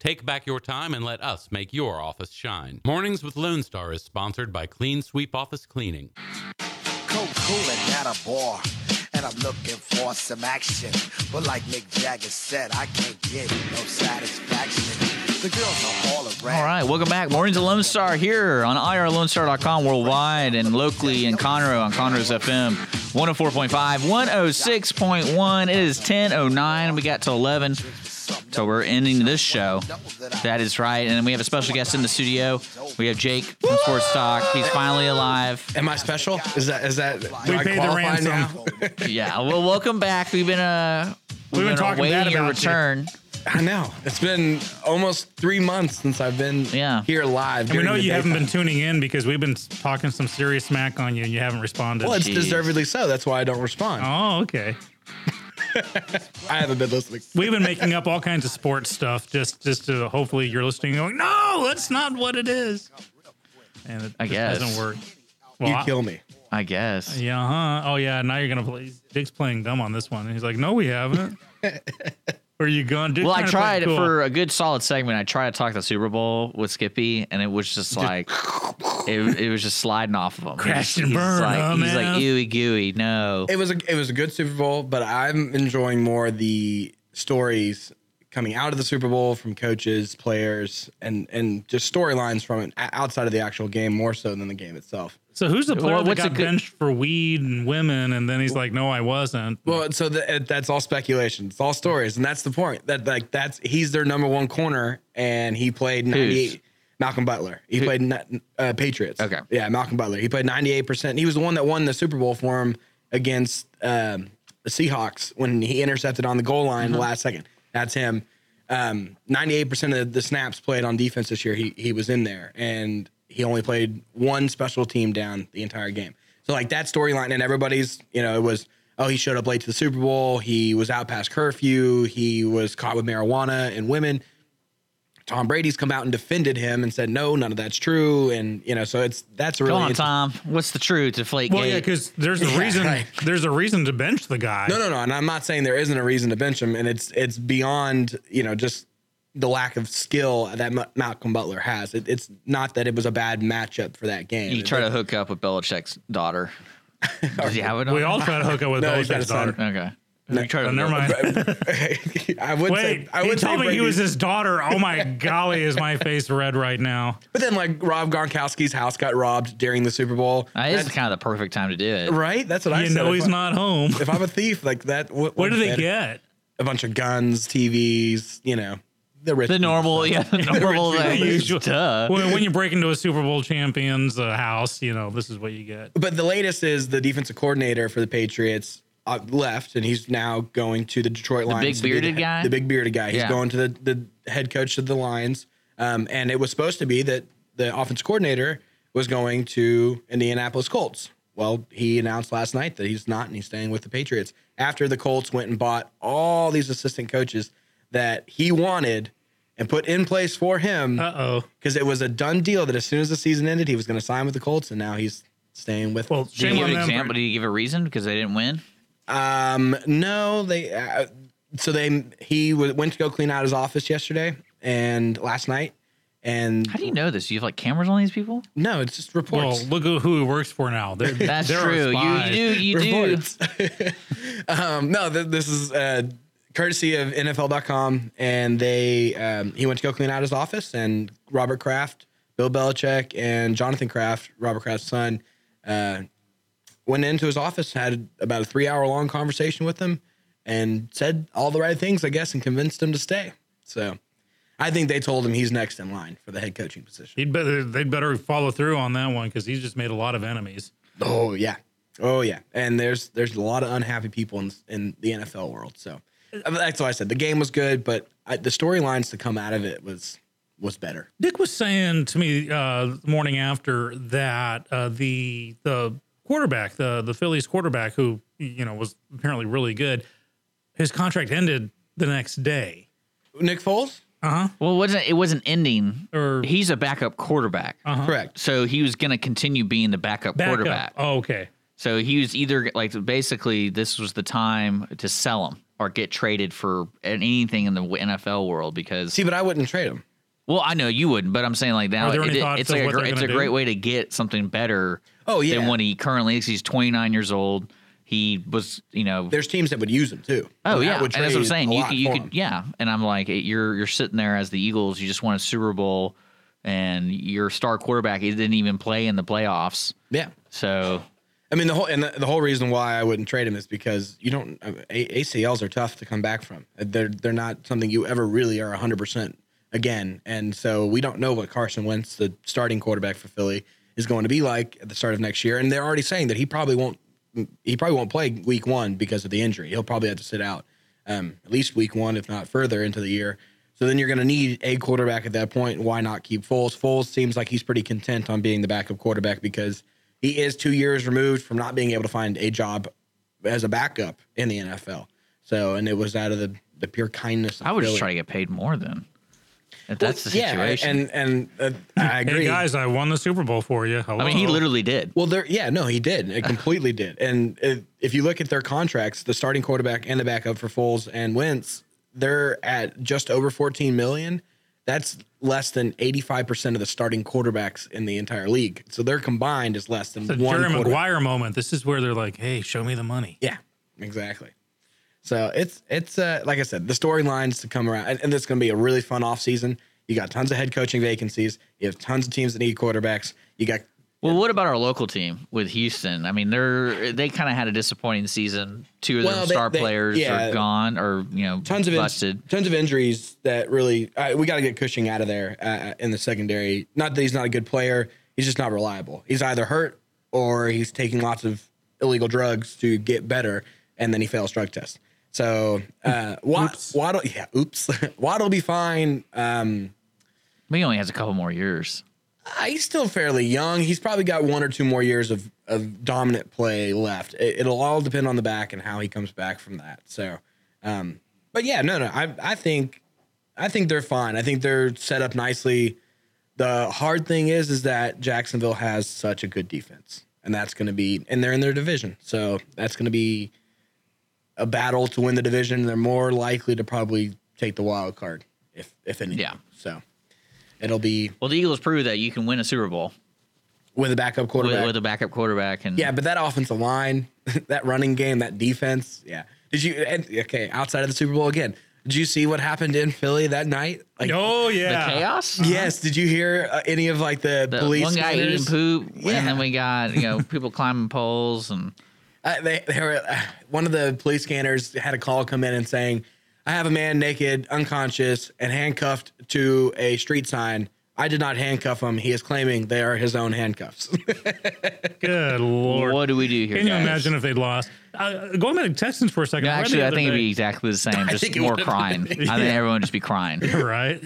Take back your time and let us make your office shine. Mornings with Lone Star is sponsored by Clean Sweep Office Cleaning. Cold cooling at a bar. And I'm looking for some action. But like Mick Jagger said, I can't get no satisfaction. The girls are all around. All right, welcome back. Mornings of Lone Star here on IRLoneStar.com worldwide and locally in Conroe on Conroe's FM 104.5, 106.1. It is 10.09. We got to 11. So we're ending this show. That is right. And we have a special guest in the studio. We have Jake from Sports Talk. He's finally alive. Am I special? Is that is that? do We I paid the ransom. now? Yeah, well, welcome back. We've been uh, We've been talking bad awaiting your about you. return. I know. It's been almost three months since I've been Yeah. here live. And we know the you haven't daytime. been tuning in because we've been talking some serious smack on you and you haven't responded. Well, it's Jeez. deservedly so. That's why I don't respond. oh, okay. I haven't been listening. We've been making up all kinds of sports stuff just just to hopefully you're listening and going, no, that's not what it is. And it I just guess. doesn't work. Well, You I- kill me. I guess. Yeah, huh? Oh yeah, now you're gonna play. Dick's playing dumb on this one. And he's like, no, we haven't. Are you going? Dick Well, I tried cool. for a good solid segment. I tried to talk the Super Bowl with Skippy, and it was just like it, it was just sliding off of him. Crash He's- and he's burn, Like, huh, he's like man? ooey gooey. No, It was a it was a good Super Bowl, but I'm enjoying more the stories coming out of the Super Bowl from coaches, players, and and just storylines from it outside of the actual game more so than the game itself. So who's the player Well, that what's a got good- benched for weed and women, and then he's like, "No, I wasn't." Well, so the, that's all speculation. It's all stories, and that's the point. That like that's he's their number one corner, and he played ninety eight. Malcolm Butler. He played uh, Patriots. Okay. Yeah, Malcolm Butler. He played ninety eight percent. He was the one that won the Super Bowl for him against um, the Seahawks when he intercepted on the goal line the last second. That's him. Ninety eight percent of the snaps played on defense this year. He he was in there, and he only played one special team down the entire game. So like that storyline, and everybody's you know it was oh he showed up late to the Super Bowl. He was out past curfew. He was caught with marijuana and women. Tom Brady's come out and defended him and said no, none of that's true, and you know so it's that's a really come on, Tom. What's the truth? to Deflate Well, yeah, because there's a Yeah, reason. right. There's a reason to bench the guy. No, no, no. And I'm not saying there isn't a reason to bench him, and it's it's beyond you know just the lack of skill that Ma- Malcolm Butler has. It, it's not that it was a bad matchup for that game. you try to hook up with Belichick's daughter. Does he have it? We all try to hook up with No, he's Belichick's a son. daughter. Okay. You try to Oh, never mind. I would Wait, say I he would say told me he was his daughter. Oh my golly, is my face red right now? But then like Rob Gronkowski's house got robbed during the Super Bowl. That is That's- kind of the perfect time to do it. right. That's what I You said. know If he's I- not home. If I'm a thief like that, what, What what's do they get? A bunch of guns, TVs. You know, the rich. The normal, stuff. yeah, the normal Rich people usual. Duh. When, when you break into a Super Bowl champion's uh, house, you know this is what you get. But the latest is the defensive coordinator for the Patriots uh, left, and he's now going to the Detroit Lions. big bearded the, guy? The big bearded guy. He's Yeah. going to the, the head coach of the Lions. Um, and it was supposed to be that the offense coordinator was going to Indianapolis Colts. Well, he announced last night that he's not, and he's staying with the Patriots after the Colts went and bought all these assistant coaches that he wanted and put in place for him Uh oh. because it was a done deal that as soon as the season ended, he was going to sign with the Colts, and now he's staying with. Well, Did shame he give on an example? Did he give a reason because they didn't win? Um, no, they. Uh, so they he w- went to go clean out his office yesterday and last night, and How do you know this? Do you have like cameras on these people? no, it's just reports. Well, look at who he works for now. They're, That's they're true. You, you do. You do. reports. um, no, th- this is uh, courtesy of NFL.com, and they um, he went to go clean out his office, and Robert Kraft, Bill Belichick, and Jonathan Kraft, Robert Kraft's son, uh, went into his office, had about a three hour long conversation with him, and said all the right things, I guess, and convinced him to stay. So. I think they told him he's next in line for the head coaching position. He'd better they'd better follow through on that one because he's just made a lot of enemies. Oh yeah, oh yeah, and there's there's a lot of unhappy people in in the NFL world. So that's why I said the game was good, but I, the storylines to come out of it was was better. Dick was saying to me uh, the morning after that uh, the the quarterback, the the Phillies quarterback, who you know was apparently really good, his contract ended the next day. Nick Foles, Uh huh. Well, it wasn't it wasn't ending? Or- he's a backup quarterback, correct? so he was going to continue being the backup, Back quarterback. Oh, okay. So he was either like basically this was the time to sell him or get traded for anything in the NFL world because See, but I wouldn't trade him. well I know you wouldn't but I'm saying like now it- it- it's like a, what gr- they're it's a gonna great way to get something better Oh, yeah. than what he currently is. He's 29 years old. he was, you know, There's teams that would use him too. Oh And yeah, would and that's what I'm saying. You could, you could, him. yeah. And I'm like, you're you're sitting there as the Eagles. You just won a Super Bowl, and your star quarterback he didn't even play in the playoffs. Yeah. So I mean, the whole and the, the whole reason why I wouldn't trade him is because you don't I mean, ACLs are tough to come back from. They're they're not something you ever really are 100 percent again. And so we don't know what Carson Wentz, the starting quarterback for Philly, is going to be like at the start of next year. And they're already saying that he probably won't he probably won't play week one because of the injury. He'll probably have to sit out um, at least week one, if not further into the year. So then you're going to need a quarterback at that point. Why not keep Foles? Foles seems like he's pretty content on being the backup quarterback because he is two years removed from not being able to find a job as a backup in the NFL. So, and it was out of the, the pure kindness. Of I would just Philly. try to get paid more then. If that's the Yeah, situation. and and uh, I agree. Hey guys, I won the Super Bowl for you. Hello. I mean, he literally did. Well, there, yeah, no, he did. It completely did. And if, if you look at their contracts, the starting quarterback and the backup for Foles and Wentz, they're at just over 14 million. That's less than 85% of the starting quarterbacks in the entire league. So their combined is less than It's a one Jerry. Maguire moment. This is where they're like, "Hey, show me the money." Yeah, exactly. So it's it's uh, like I said, the storylines to come around, and, and it's going to be a really fun off season. You got tons of head coaching vacancies. You have tons of teams that need quarterbacks. You got Well, what about our local team with Houston? I mean, they're they kind of had a disappointing season. Two of Well, their they- star they- players yeah. are gone, or you know, tons of in- busted. tons of injuries that really uh, we got to get Cushing out of there uh, in the secondary. Not that he's not a good player, he's just not reliable. He's either hurt or he's taking lots of illegal drugs to get better, and then he fails drug tests. So uh, Watt, Waddle, yeah, oops, Waddle will be fine. Um, But he only has a couple more years. Uh, he's still fairly young. He's probably got one or two more years of, of dominant play left. It, will all depend on the back and how he comes back from that. So, um, but yeah, no, no, I, I think, I think they're fine. I think they're set up nicely. The hard thing is, is that Jacksonville has such a good defense, and that's going to be, and they're in their division, so that's going to be a battle to win the division. They're more likely to probably take the wild card, if if anything. Yeah. So it'll be Well, the Eagles proved that you can win a Super Bowl with a backup quarterback. with a backup quarterback, and Yeah, but that offensive line, that running game, that defense, yeah. Did you? And, okay, outside of the Super Bowl again, did you see what happened in Philly that night? Like, Oh the yeah, chaos. yes. Did you hear uh, any of like the, The police? one guy scanners? eating poop, Yeah. and then we got you know people climbing poles, and Uh, they, they were uh, one of the police scanners had a call come in and saying, "I have a man naked, unconscious, and handcuffed to a street sign. I did not handcuff him. He is claiming they are his own handcuffs." good lord. what do we do here? Can you guys? imagine if they'd lost? Uh, going back to Texans for a second. No, I actually, I other think it'd be exactly the same, just more would've crying. I think everyone would just be crying. right?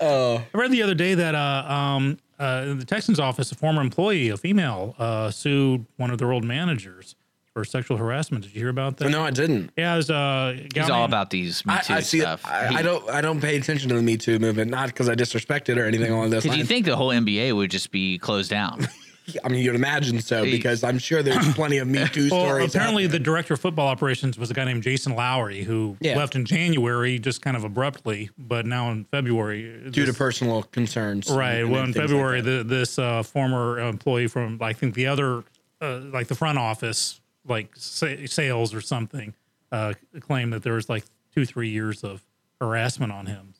Oh. I read the other day that uh, um, uh, in the Texans office, a former employee, a female, uh, sued one of their old managers for sexual harassment. Did you hear about that? no, I didn't. Yeah, it was uh, He's all about these Me I, Too I see. stuff. I, He- I don't. I don't pay attention to the Me Too movement, not because I disrespect it or anything along those Because you lines. think the whole NBA would just be closed down? I mean, you'd imagine so He- because I'm sure there's plenty of Me Too Well, stories. out apparently, there. the director of football operations was a guy named Jason Lowry who Yeah. left in January, just kind of abruptly. But now in February, due to this- personal concerns, right? and- well, and in things like February, that. the, this uh, former employee from I think the other, uh, like the front office, like sa- sales or something, uh, claimed that there was like two, three years of harassment on him.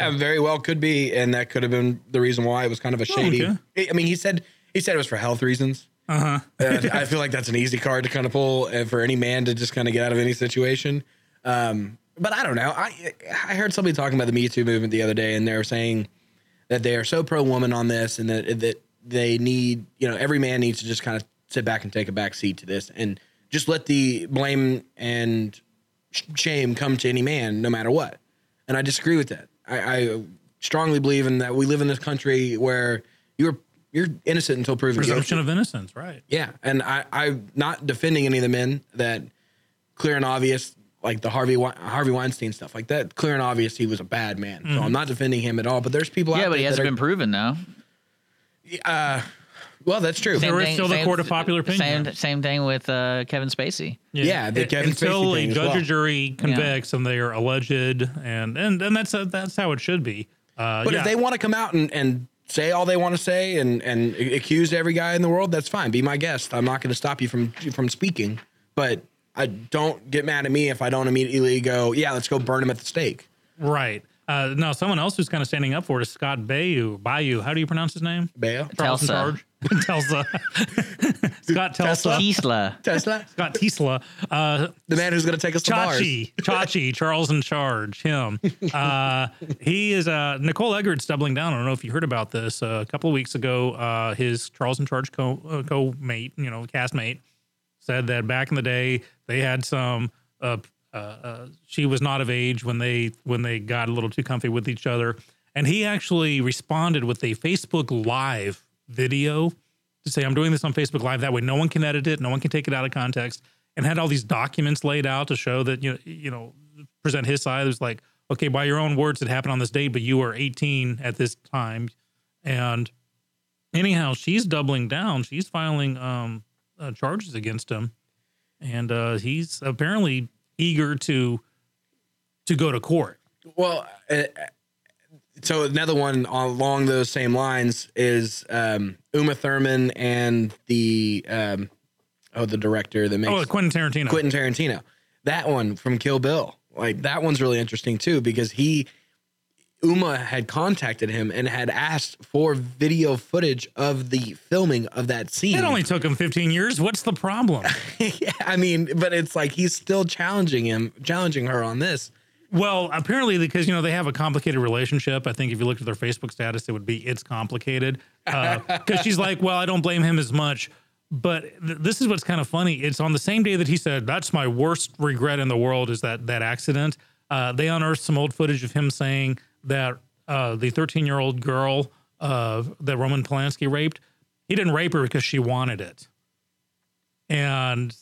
Uh, very well could be, and that could have been the reason why it was kind of a shady. Oh, okay. I mean, he said he said it was for health reasons. Uh-huh. Uh, I feel like that's an easy card to kind of pull uh, for any man to just kind of get out of any situation. Um, but I don't know. I I heard somebody talking about the Me Too movement the other day, and they were saying that they are so pro woman on this, and that that they need you know every man needs to just kind of sit back and take a back seat to this, and just let the blame and shame come to any man, no matter what. And I disagree with that. I, I strongly believe in that we live in this country where you're you're innocent until proven Presumption guilty. of innocence, right? Yeah, and I, I'm not defending any of the men that clear and obvious, like the Harvey Harvey Weinstein stuff, like that. Clear and obvious, he was a bad man. So mm-hmm. I'm not defending him at all. But there's people. yeah, out but he hasn't that been proven now. are, uh, well, that's true. There is still the court of popular opinion. Same, same thing with uh, Kevin Spacey. Yeah, the It- Kevin until Spacey a thing as judge well. or jury convicts and they are alleged, and and and that's that's how it should be. Uh, But yeah. if they want to come out and, and say all they want to say and and accuse every guy in the world, that's fine. Be my guest. I'm not going to stop you from from speaking. but I don't get mad at me if I don't immediately go, yeah, let's go burn him at the stake. Right. Uh, no, someone else who's kind of standing up for it is Scott Bayou. Bayou. How do you pronounce his name? Bayo, Charles in charge. Telsa. Scott Telsa. Tesla. Tesla, Scott Tesla. Uh, the man who's going to take us to Mars. Chachi, Chachi, Charles in charge, him. Uh, he is uh, Nicole Eggert doubling down. I don't know if you heard about this. Uh, a couple of weeks ago, uh, his Charles in charge co uh, co mate, you know, castmate, said that back in the day they had some. Uh, uh, she was not of age when they when they got a little too comfy with each other, and he actually responded with a Facebook Live video to say, "I'm doing this on Facebook Live. That way, no one can edit it, no one can take it out of context." And had all these documents laid out to show that you know, you know, present his side. It was like, okay, by your own words, it happened on this date, but you were 18 at this time, and anyhow, she's doubling down. She's filing um, uh, charges against him, and uh, he's apparently eager to to go to court. Well, uh, so another one along those same lines is um, Uma Thurman and the um, oh the director that makes Oh, Quentin Tarantino. Quentin Tarantino. That one from Kill Bill. Like that one's really interesting too because he Uma had contacted him and had asked for video footage of the filming of that scene. It only took him 15 years. What's the problem? yeah, I mean, but it's like he's still challenging him, challenging her on this. Well, apparently, because you know they have a complicated relationship. I think if you looked at their Facebook status, it would be it's complicated. Because she's like, well, I don't blame him as much. But th- this is what's kind of funny. It's on the same day that he said, "That's my worst regret in the world is that that accident." Uh, they unearthed some old footage of him saying that uh, the 13 year old girl uh, that Roman Polanski raped, he didn't rape her because she wanted it. And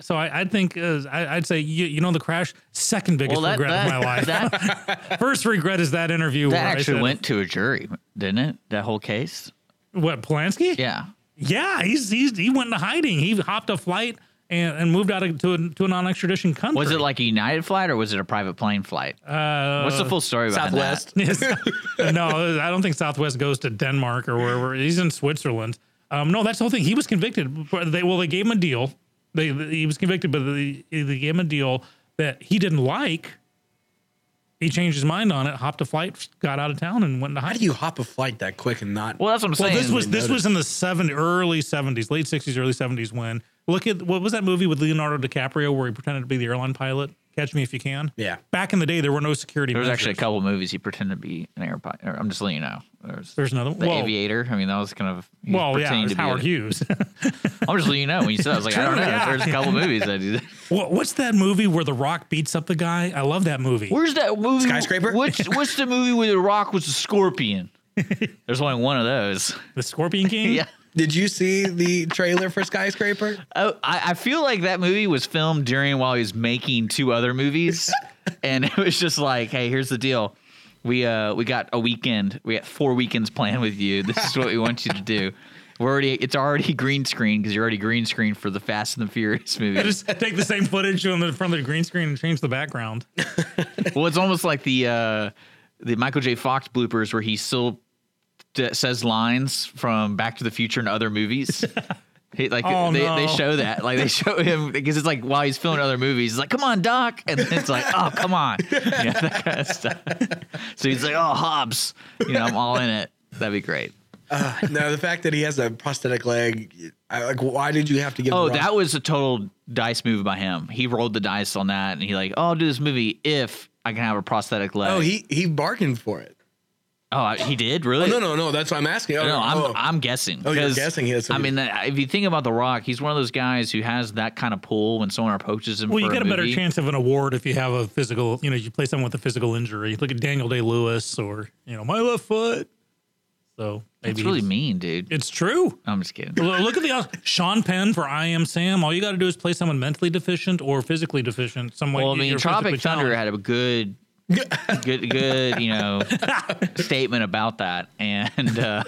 so I, I think uh, I, I'd say you, you know the crash second biggest Well, that, regret of my life. that, First regret is that interview. that actually said- went to a jury, didn't it? That whole case. What Polanski? Yeah. yeah. He's, he's he went into hiding. He hopped a flight and, and moved out of, to a, to a non extradition country. Was it like a United flight or was it a private plane flight? uh, What's the full story behind Southwest. no, I don't think Southwest goes to Denmark or wherever. He's in Switzerland. Um, no, that's the whole thing. He was convicted. But They well, they gave him a deal. They he was convicted, but they, they gave him a deal that he didn't like. He changed his mind on it, hopped a flight, got out of town, and went to How do you hop a flight that quick and not? Well, that's what I'm Well, saying. this was this was in the seven early seventies, late sixties, early seventies. When look at what was that movie with Leonardo DiCaprio where he pretended to be the airline pilot? Catch Me If You Can. Yeah. Back in the day, there were no security. there was measures. actually a couple movies he pretended to be an airpilot. I'm just letting you know. There's There's another one. the Well- Aviator. I mean, that was kind of Well, yeah, it was to Howard a- Hughes. I'm just letting you know when you said. That, I was like, I don't know. True, yeah. There's a couple movies that. He, What, what's that movie where The Rock beats up the guy? I love that movie. Where's that movie? Skyscraper? What's what's the movie where the Rock was a scorpion? There's only one of those. The Scorpion King? Yeah. Did you see the trailer for Skyscraper? Oh, I, I feel like that movie was filmed during while he was making two other movies, and it was just like, hey, here's the deal. We uh we got a weekend. We got four weekends planned with you. This is what we want you to do. We're already it's already green screen because you're already green screen for the Fast and the Furious movie. Just take the same footage on the front of the green screen and change the background. well, it's almost like the uh the Michael J. Fox bloopers where he still d- says lines from Back to the Future and other movies. He, like Oh, they, no. they show that like they show him because it's like while he's filming other movies he's like come on doc and then it's like oh come on yeah, that kind of stuff so he's like oh Hobbs you know I'm all in it that'd be great uh, no, the fact that he has a prosthetic leg. I, like, why did you have to give? oh that was a total dice move by him he rolled the dice on that and he like oh I'll do this movie if I can have a prosthetic oh, leg Oh, he he bargained for it. Oh he did really Oh, no, no, no. That's what I'm asking. Oh, No, I'm oh. I'm guessing. Oh, you're 'cause, guessing he has I mean, if you think about The Rock, he's one of those guys who has that kind of pull when someone approaches him. Well, for you get a, better chance of an award if you have a physical, you know, you play someone with a physical injury. Look at Daniel Day Lewis or, you know, my left foot. So maybe It's really mean, dude. It's true. I'm just kidding. Look look at the uh, Sean Penn for I Am Sam. All you got to do is play someone mentally deficient or physically deficient. Some way. Well, I mean, you're Tropic Thunder challenged. had a good, good, good, you know, statement about that. And uh,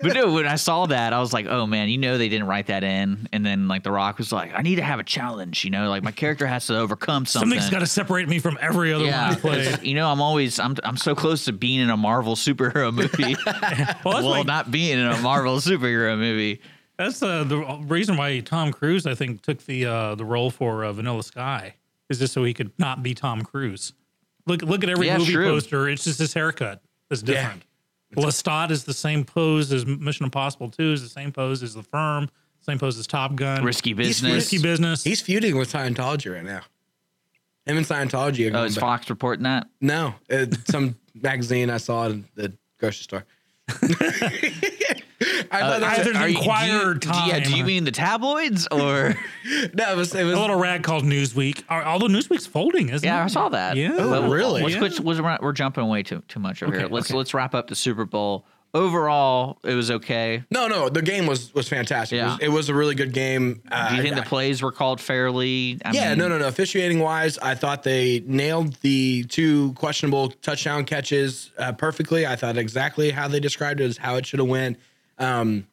but no, when I saw that, I was like, oh man, you know, they didn't write that in. And then like The Rock was like, I need to have a challenge. You know, like my character has to overcome something. Something's got to separate me from every other one yeah, I played. you know, I'm always I'm I'm so close to being in a Marvel superhero movie. Well, well, why- not being in a Marvel superhero movie. That's uh, the reason why Tom Cruise, I think, took the uh, the role for uh, Vanilla Sky, is just so he could not be Tom Cruise. Look look at every Yeah, movie true. poster; it's just his haircut that's Yeah. different. Lestat is the same pose as Mission Impossible Two, is the same pose as The Firm, same pose as Top Gun. Risky business. He's, risky business. He's feuding with Scientology right now. Him and Scientology are oh, is back. Fox reporting that? No, some magazine I saw in the grocery store. I thought that either was, the Are you- do you- Inquirer yeah, do you mean the tabloids or? no, it was, it was a little rag called Newsweek. Are- Although Newsweek's folding, isn't it? Yeah, I saw that. Yeah. Oh, But really? Let's Yeah. quit- we're, we're jumping way too too much over Okay, here. Let's okay. let's wrap up the Super Bowl. Overall, it was okay. no, no. The game was was fantastic. It, was, it was a really good game. Uh, Do you think I- the plays were called fairly? I yeah, mean, no, no, no. Officiating wise, I thought they nailed the two questionable touchdown catches uh, perfectly. I thought exactly how they described it is how it should have went. Um,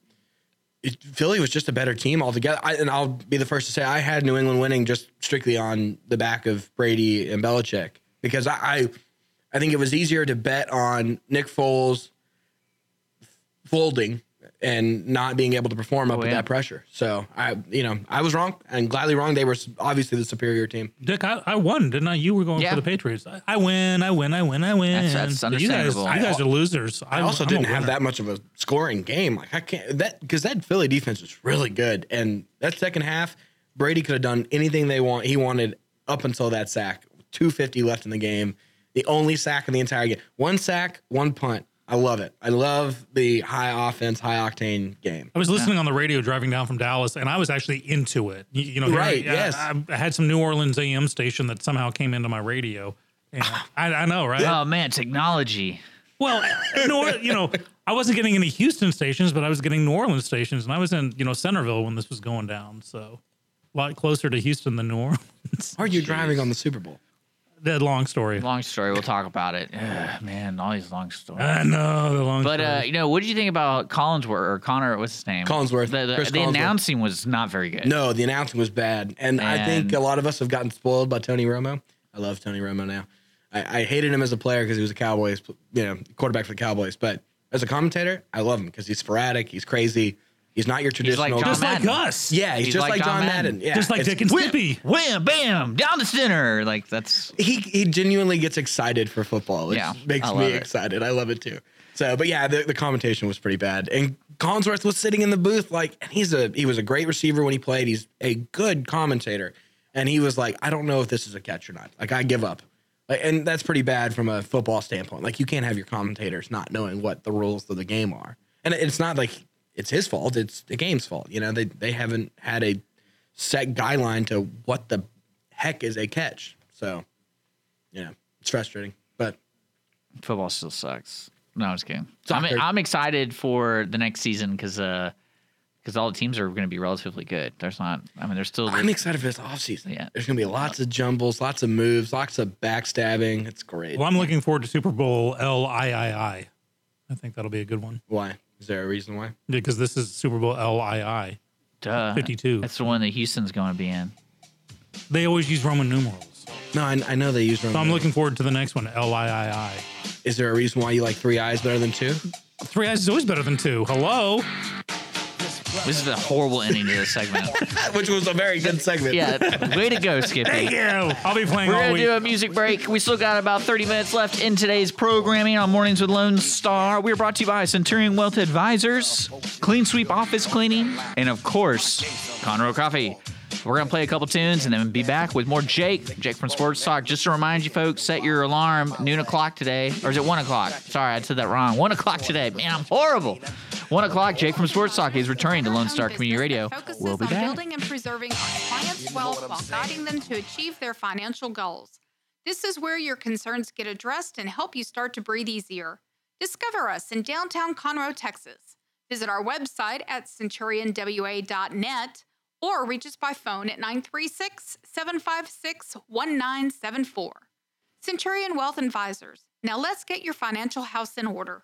it, Philly was just a better team altogether. I, and I'll be the first to say I had New England winning just strictly on the back of Brady and Belichick because I, I, I think it was easier to bet on Nick Foles folding and not being able to perform up Oh, with yeah. that pressure. So I, you know, I was wrong and gladly wrong. They were obviously the superior team. Dick, I, I won, didn't I? You were going Yeah. for the Patriots. I, I win, I win, I win, I win. That's- that's But you guys, you guys are losers. I also didn't have that much of a scoring game. Like I can't that because that Philly defense was really good, and that second half, Brady could have done anything they want. He wanted up until that sack. Two fifty left in the game. The only sack in the entire game. One sack, one punt. I love it. I love the high offense, high octane game. I was listening on the radio driving down from Dallas, and I was actually into it. You, you know, Right, I, yes. I, I had some New Orleans AM station that somehow came into my radio. And I, I know, right? Oh man, technology. Well, New, you know, I wasn't getting any Houston stations, but I was getting New Orleans stations, and I was in you know Centerville when this was going down, so a lot closer to Houston than New Orleans. Are you driving on the Super Bowl? That long story. Long story. We'll talk about it. Ugh, man, all these long stories. I know the long. But uh, you know, what did you think about Collinsworth or Connor? What's his name? Collinsworth, The, the, Chris the Collinsworth. announcing was not very good. No, the announcing was bad, and, I think a lot of us have gotten spoiled by Tony Romo. I love Tony Romo now. I, I hated him as a player because he was a Cowboys, you know, quarterback for the Cowboys. But as a commentator, I love him because he's sporadic, he's crazy, he's not your traditional. He's like traditional. John just like us. yeah, he's, just like, John Madden. Yeah, just like it's- Dick and Whip, Skippy. wham, bam, down the center. Like that's he he genuinely gets excited for football, which Yeah, makes me it. excited. I love it too. So, but yeah, the, the commentation was pretty bad. And Collinsworth was sitting in the booth like, and he's a he was a great receiver when he played. He's a good commentator, and he was like, I don't know if this is a catch or not. Like, I give up. Like, and that's pretty bad from a football standpoint. Like, you can't have your commentators not knowing what the rules of the game are. And it's not like it's his fault. It's the game's fault. You know, they they haven't had a set guideline to what the heck is a catch. So, yeah, it's frustrating. But football still sucks. No, I'm just kidding. So I'm, I'm excited for the next season because uh because all the teams are going to be relatively good. There's not. I mean, there's still. I'm excited for this offseason. Yeah. There's gonna be lots of jumbles, lots of moves, lots of backstabbing. It's great. Well, I'm looking forward to Super Bowl L I I I. I think that'll be a good one Why? Is there a reason why? Yeah, because this is Super Bowl L I I. Duh. 52. That's the one that Houston's going to be in. They always use Roman numerals, No, I, I know they use Roman. so I'm looking forward to the next one L I I I. Is there a reason why you like three eyes better than two? Three eyes is always better than two. Hello. This is a horrible ending to this segment. Which was a very good segment. yeah, way to go, Skippy. Thank you. I'll be playing We're all gonna week. do a music break. We still got about 30 minutes left in today's programming on Mornings with Lone Star. We're brought to you by Centurion Wealth Advisors, Clean Sweep Office Cleaning, and of course, Conroe Coffee. We're gonna play a couple tunes and then be back with more Jake, Jake from Sports Talk. Just to remind you folks, set your alarm noon o'clock today, or is it one o'clock? Sorry, I said that wrong. One o'clock today. Man, I'm horrible. One o'clock. Jake from Sports Talk is returning to Lone Star Community Radio. We'll be on back. building and preserving our clients' wealth while guiding them to achieve their financial goals. This is where your concerns get addressed and help you start to breathe easier. Discover us in downtown Conroe, Texas. Visit our website at centurionwa.net or reach us by phone at 936 756 1974. Centurion Wealth Advisors. Now let's get your financial house in order.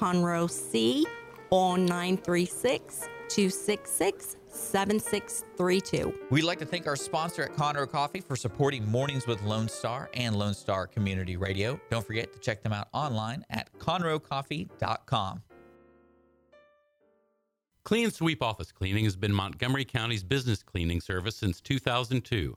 Conroe C or 936 266 7632. We'd like to thank our sponsor at Conroe Coffee for supporting Mornings with Lone Star and Lone Star Community Radio. Don't forget to check them out online at conroecoffee.com. Clean Sweep Office Cleaning has been Montgomery County's business cleaning service since 2002,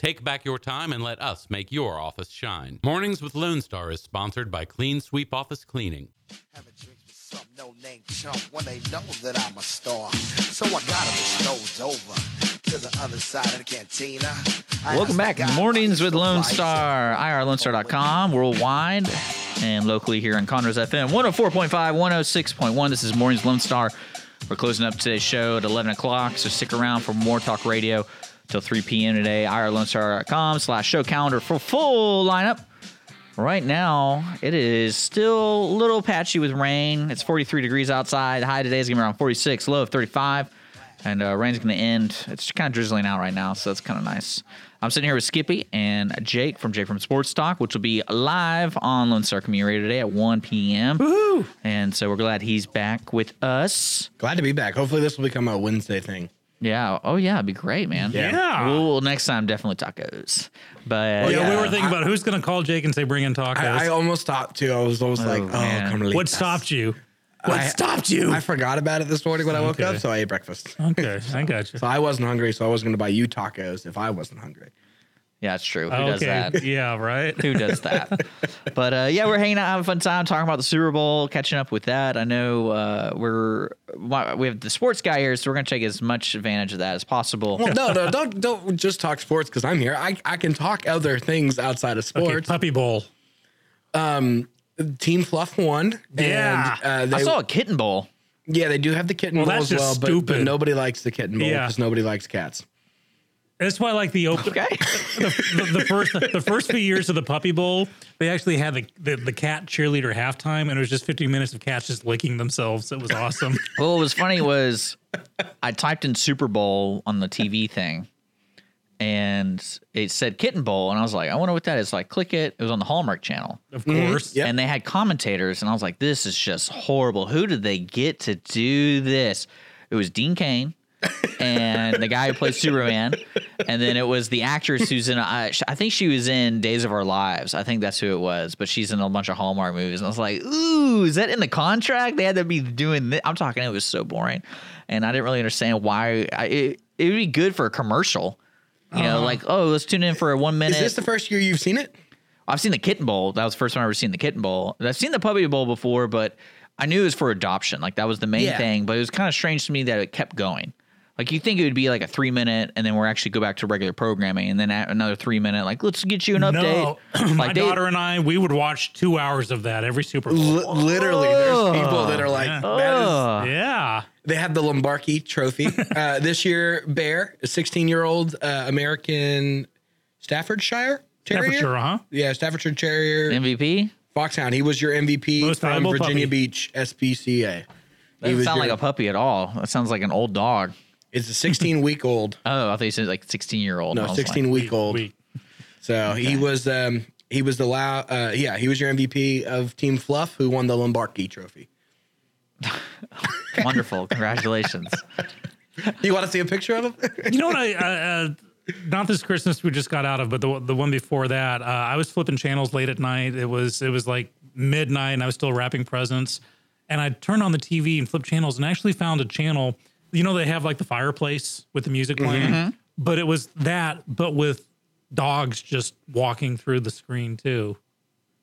Take back your time and let us make your office shine. Mornings with Lone Star is sponsored by Clean Sweep Office Cleaning. Having drinks with some no-name chump when they know that I'm a star. So I got them strolled over to the other side of the cantina. I Welcome back. Mornings with Lone looked like. Star, irlonestar.com, worldwide, and locally here on Conroe's FM 104.5, 106.1. This is Mornings Lone Star. We're closing up today's show at 11 o'clock, so stick around for more talk radio till 3 p.m. today. irlonestar.com slash show calendar for full lineup. Right now, it is still a little patchy with rain. It's 43 degrees outside. The high today is going to be around 46, low of 35. And uh, rain's going to end. It's kind of drizzling out right now, so that's kind of nice. I'm sitting here with Skippy and Jake from Jake from Sports Talk, which will be live on Lone Star Community Radio today at 1 p.m. Woohoo! And so we're glad he's back with us. Glad to be back. Hopefully, this will become a Wednesday thing. Yeah. Oh, yeah. It'd be great, man. Yeah. We'll, next time, definitely tacos. But yeah, we were thinking about who's going to call Jake and say bring in tacos. I, I almost stopped too. I was almost oh, like, oh, man. come what stopped you? What I- stopped you? I forgot about it this morning when I woke Okay. up, so I ate breakfast. okay, I got you. So I wasn't hungry, so I wasn't going to buy you tacos if I wasn't hungry. Yeah, it's true. Who does that? yeah, right. Who does that? but uh, yeah, we're hanging out, having a fun time, talking about the Super Bowl, catching up with that. I know uh, we're we have the sports guy here, so we're gonna take as much advantage of that as possible. Well, no, no, don't don't just talk sports because I'm here. I, I can talk other things outside of Okay, sports. puppy bowl. Um, Team Fluff won. Yeah. and, uh, I saw a kitten bowl. yeah, they do have the kitten Well, bowl that's as well, just but, but stupid. nobody likes the kitten bowl Yeah. because nobody likes cats. That's why, like the open, Okay. the, the first the first few years of the puppy bowl, they actually had the, the the cat cheerleader halftime, and it was just 15 minutes of cats just licking themselves. It was awesome. well, what was funny was I typed in Super Bowl on the TV thing, and it said kitten bowl, and I was like, I wonder what that is. So I click it. It was on the Hallmark Channel. Of course, mm-hmm. Yep. and they had commentators, and I was like, "This is just horrible. Who did they get to do this?" It was Dean Cain and the guy who plays Superman, and then it was the actress who's in. Uh, I, I think she was in Days of Our Lives. I think that's who it was, but she's in a bunch of Hallmark movies. And I was like, "Ooh, is that in the contract? They had to be doing this." I'm talking. It was so boring, and I didn't really understand why. I, it it would be good for a commercial. You know, uh-huh. like oh, let's tune in for a one minute. Is this the first year you've seen it? I've seen the Kitten Bowl. That was the first time I ever seen the Kitten Bowl. I've seen the Puppy Bowl before, but I knew it was for adoption. Like that was the main Yeah. thing. But it was kind of strange to me that it kept going. Like you think it would be like a three minute, and then we're actually go back to regular programming, and then at another three minute, like let's get you an update. no, my like they- daughter and I, we would watch two hours of that every Super Bowl. L- literally, there's people that are like, Yeah. that is, yeah, they have the Lombardi Trophy uh, this year. Bear, a 16 year old uh, American Staffordshire Terrier. Staffordshire, huh? Yeah, Staffordshire Terrier. MVP. Foxhound. He was your MVP Most from valuable Virginia puppy. Beach SPCA. He Doesn't sound your- like a puppy at all. That sounds like an old dog. It's a 16 week old. Oh, I thought you said like sixteen year old. No, 16 week old. We- So he was um he was the la- uh yeah, he was your MVP of Team Fluff who won the Lombardi trophy. Wonderful. Congratulations. You want to see a picture of him? you know what I, uh, uh, not this Christmas we just got out of, but the the one before that, uh, I was flipping channels late at night. It was it was like midnight, and I was still wrapping presents. And I turned on the TV and flipped channels, and actually found a channel. You know, they have like the fireplace with the music playing, mm-hmm. Mm-hmm. but it was that, but with dogs just walking through the screen too.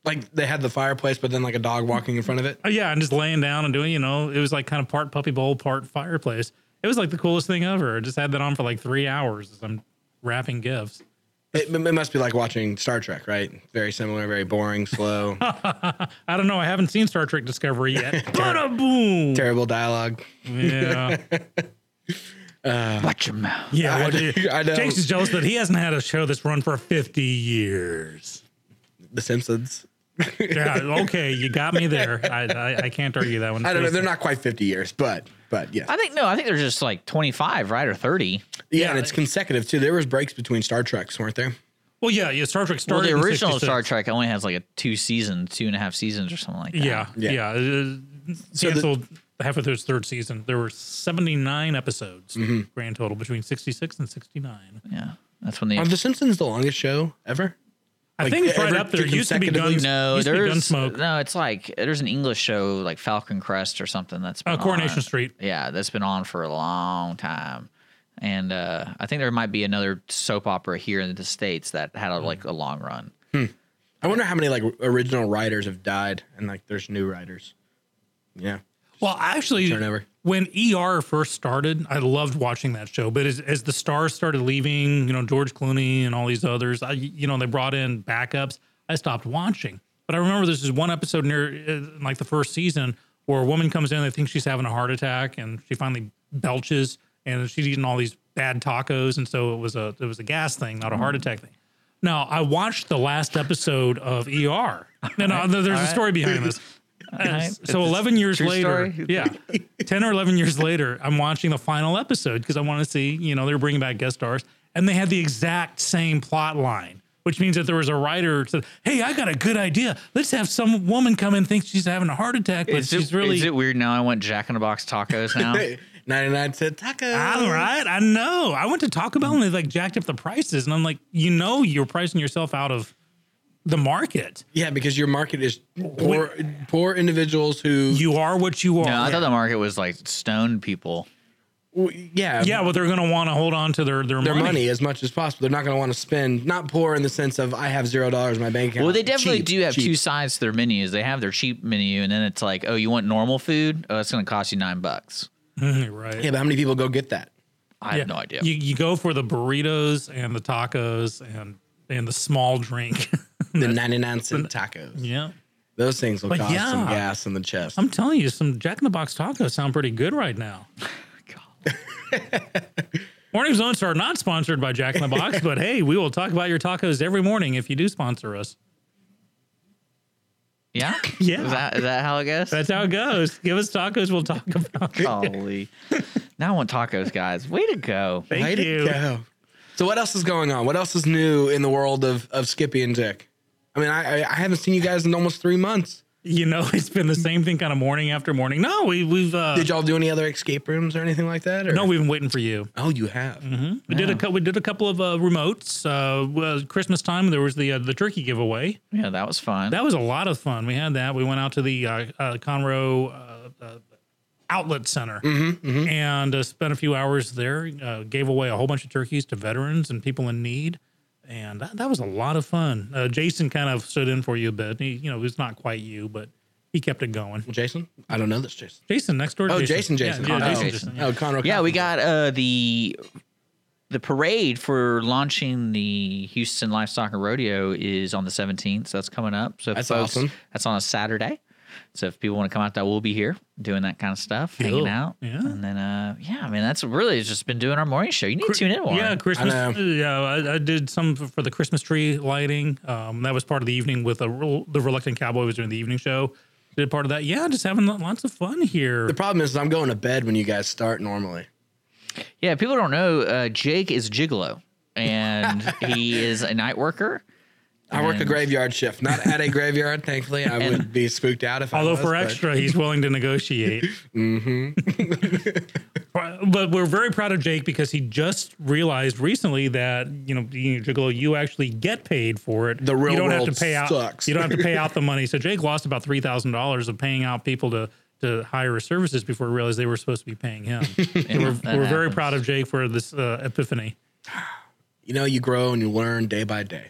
like they had the fireplace but then like a dog walking in front of it. Oh, yeah, and just laying down and doing, you know, it was like kind of part puppy bowl, part fireplace. It was like the coolest thing ever. I just had that on for like three hours as I'm wrapping gifts. It, it must be like watching Star Trek, right? Very similar, very boring, slow, I don't know. I haven't seen Star Trek Discovery yet. Bada boom. terrible dialogue. Yeah. uh, Watch your mouth. Yeah. What, I know. Jason's jealous that he hasn't had a show that's run for 50 years. The Simpsons. Yeah. Okay. You got me there. I, I, I can't argue that one. I don't know. They're not quite 50 years, but but yeah. I think no. I think they're just like 25, right, or 30. Yeah, and it's consecutive too. There was breaks between Star Treks, weren't there? Well, yeah. Yeah. Star Trek Well, the original 66. Star Trek only has like a two season, two and a half seasons, or something like that. Yeah. Yeah. Yeah. Uh, So the- canceled half of its third season. There were 79 episodes Mm-hmm. grand total between 66 and 69. yeah. That's when they. Are The Simpsons the longest show ever? I Like, think it's right up there. It used to be consecutively? Guns. no, used to be there's Gunsmoke. no. It's like there's an English show like Falcon Crest or something that's been Uh, Coronation on. Street. Yeah, that's been on for a long time. And uh, I think there might be another soap opera here in the states that had a, like a long run. I wonder how many like original writers have died and like there's new writers. Yeah. Well, actually, Turnover. When ER first started, I loved watching that show. But as, as the stars started leaving, you know, George Clooney and all these others, I, you know, they brought in backups. I stopped watching. But I remember there's this one episode near uh, like the first season where a woman comes in, they think she's having a heart attack, and she finally belches, and she's eating all these bad tacos, and so it was a it was a gas thing, not a heart attack thing. Now I watched the last episode of ER. And there's a story behind this. Right. So It's 11 years later, story. yeah, 10 or 11 years later, I'm watching the final episode because I want to see, you know, they're bringing back guest stars and they had the exact same plot line, which means that there was a writer who said, Hey, I got a good idea. Let's have some woman come in, think she's having a heart attack, but Is she's it, really. is it weird now? I want Jack in the Box tacos now. 99 cent tacos. All right, I know. I went to Taco Bell and they like jacked up the prices, and I'm like, you know, you're pricing yourself out of the market. Yeah, because your market is poor poor individuals who You are what you are. no, I thought the market was like stoned people. w- yeah, yeah, but they're gonna want to hold on to their their, their money. as much as possible. They're not going to want to spend not poor in the sense of I have zero dollars in my bank account. Well, they definitely Cheap, do have cheap. two sides to their menus. They have their cheap menu, and then it's like, oh, you want normal food? Oh, it's going to cost you nine bucks. right? Yeah, but how many people go get that? I have no idea. You you go for the burritos and the tacos and and the small drink. The 99 cent tacos. yeah. Those things will But cause some gas in the chest. I'm telling you, some Jack in the Box tacos sound pretty good right now. Mornings Lone Star not sponsored by Jack in the Box, but hey, we will talk about your tacos every morning if you do sponsor us. yeah, Yeah. Is that, is that how it goes? That's how it goes. Give us tacos, we'll talk about it. Holy! now I want tacos, guys. Way to go! Thank Way to you. go. So what else is going on? What else is new in the world of, of Skippy and Dick? I mean, I, I I haven't seen you guys in almost three months. You know, it's been the same thing kind of morning after morning. No, we we've uh, Did y'all do any other escape rooms or anything like that? Or? no, we've been waiting for you. Oh, you have. We did a cou- we did a couple of uh, remotes. Uh, well, Christmas time there was the uh, the turkey giveaway. Yeah, that was fun. That was a lot of fun. We had that. We went out to the uh, uh, Conroe uh, uh, Outlet Center and uh, spent a few hours there. Uh, gave away a whole bunch of turkeys to veterans and people in need, and that, that was a lot of fun. Uh, Jason kind of stood in for you a bit. He, you know, he's not quite you, but he kept it going. Jason? I don't know this Jason. Jason next door. to Oh, Jason, Jason. Yeah, yeah, oh, Jason, Jason. Jason, yeah. Oh, Conroe. yeah, we got uh, the the parade for launching the Houston Livestock and Rodeo is on the 17th, so that's coming up. So That's folks, awesome. That's on a Saturday. So if people want to come out, that we'll be here doing that kind of stuff, hanging out. Yeah. And then, uh, yeah, I mean, that's really just been doing our morning show. You need to tune in more. Yeah, Christmas. I. Yeah, I, I did some for, for the Christmas tree lighting. Um, that was part of the evening with a, rel- the Reluctant Cowboy was doing the evening show. Did part of that. Yeah, just having lots of fun here. The problem is I'm going to bed when you guys start normally. Yeah, people don't know uh, Jake is a gigolo, and he is a night worker. I work a graveyard shift, not at a graveyard. Thankfully, I would be spooked out if I Although was, for but- extra, he's willing to negotiate. mm-hmm. but we're very proud of Jake because he just realized recently that you know being a you actually get paid for it. The real you don't have to pay out. sucks. You don't have to pay out the money. So Jake lost about three thousand dollars of paying out people to to hire his services before he realized they were supposed to be paying him. We're we're very proud of Jake for this uh, epiphany. you know, you grow and you learn day by day,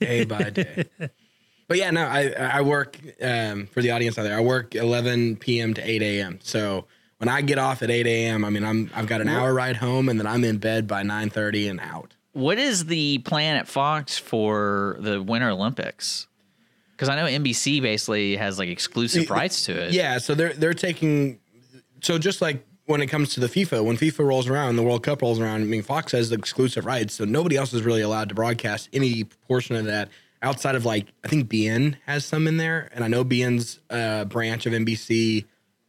day by day. But yeah, no, I I work um, for the audience out there. I work 11 p.m. to 8 a.m. So when I get off at 8 a.m., I mean, I'm I've got an hour ride home, and then I'm in bed by 9:30 and out. What is the plan at Fox for the Winter Olympics? Because I know NBC basically has like exclusive rights to it. Yeah, so they're they're taking so just like when it comes to the FIFA, when FIFA rolls around, the World Cup rolls around, I mean Fox has the exclusive rights, so nobody else is really allowed to broadcast any portion of that outside of like I think BN has some in there, and I know BN's uh, branch of NBC,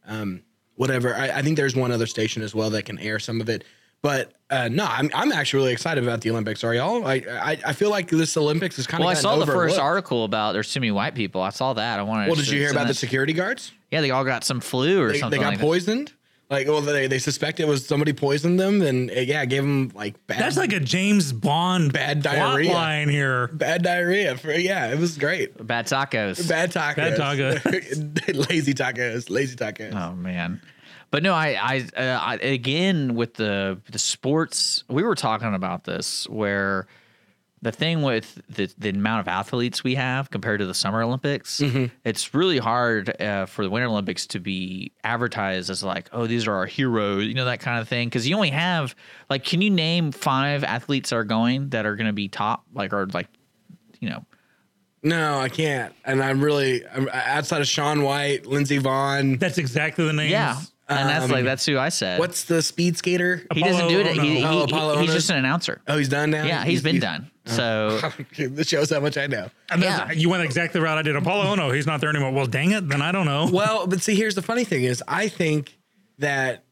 um, whatever. I, I think there's one other station as well that can air some of it. But uh, no, I'm I'm actually really excited about the Olympics. Are y'all? I I, I feel like this Olympics is kind of. Well, I saw the first article about there's too many white people. I saw that. I wanted. Well, did you hear about the security guards? Yeah, they all got some flu or they, they got like that. Poisoned. Like, well, they, they suspect it was somebody poisoned them, and uh, yeah, gave them like bad, That's like a James Bond Bad diarrhea. line here. bad diarrhea. For, yeah, it was great. Bad tacos. Bad tacos. Bad tacos. lazy tacos. Lazy tacos. Oh man, but no, I, I, uh, I again with the the sports, we were talking about this where the thing with the the amount of athletes we have compared to the Summer Olympics, it's really hard uh, for the Winter Olympics to be advertised as like, oh, these are our heroes, you know, that kind of thing. Because you only have like, can you name five athletes that are going that are going to be top, like, or like, you know, No, I can't. And I'm really I'm, outside of Shaun White, Lindsey Vonn. That's exactly the name. yeah. And that's like that's who I said. What's the speed skater? he doesn't do it. Apollo He, he, Ohno. Oh, he- Apollo he's Ohno. just an announcer. Oh, he's done now. Yeah, he's been done. So this shows how much I know. And that's- Yeah. You went exactly the route I did. Apollo, oh no, he's not there anymore. Well, dang it. Then I don't know. Well, but see, here's the funny thing is, I think that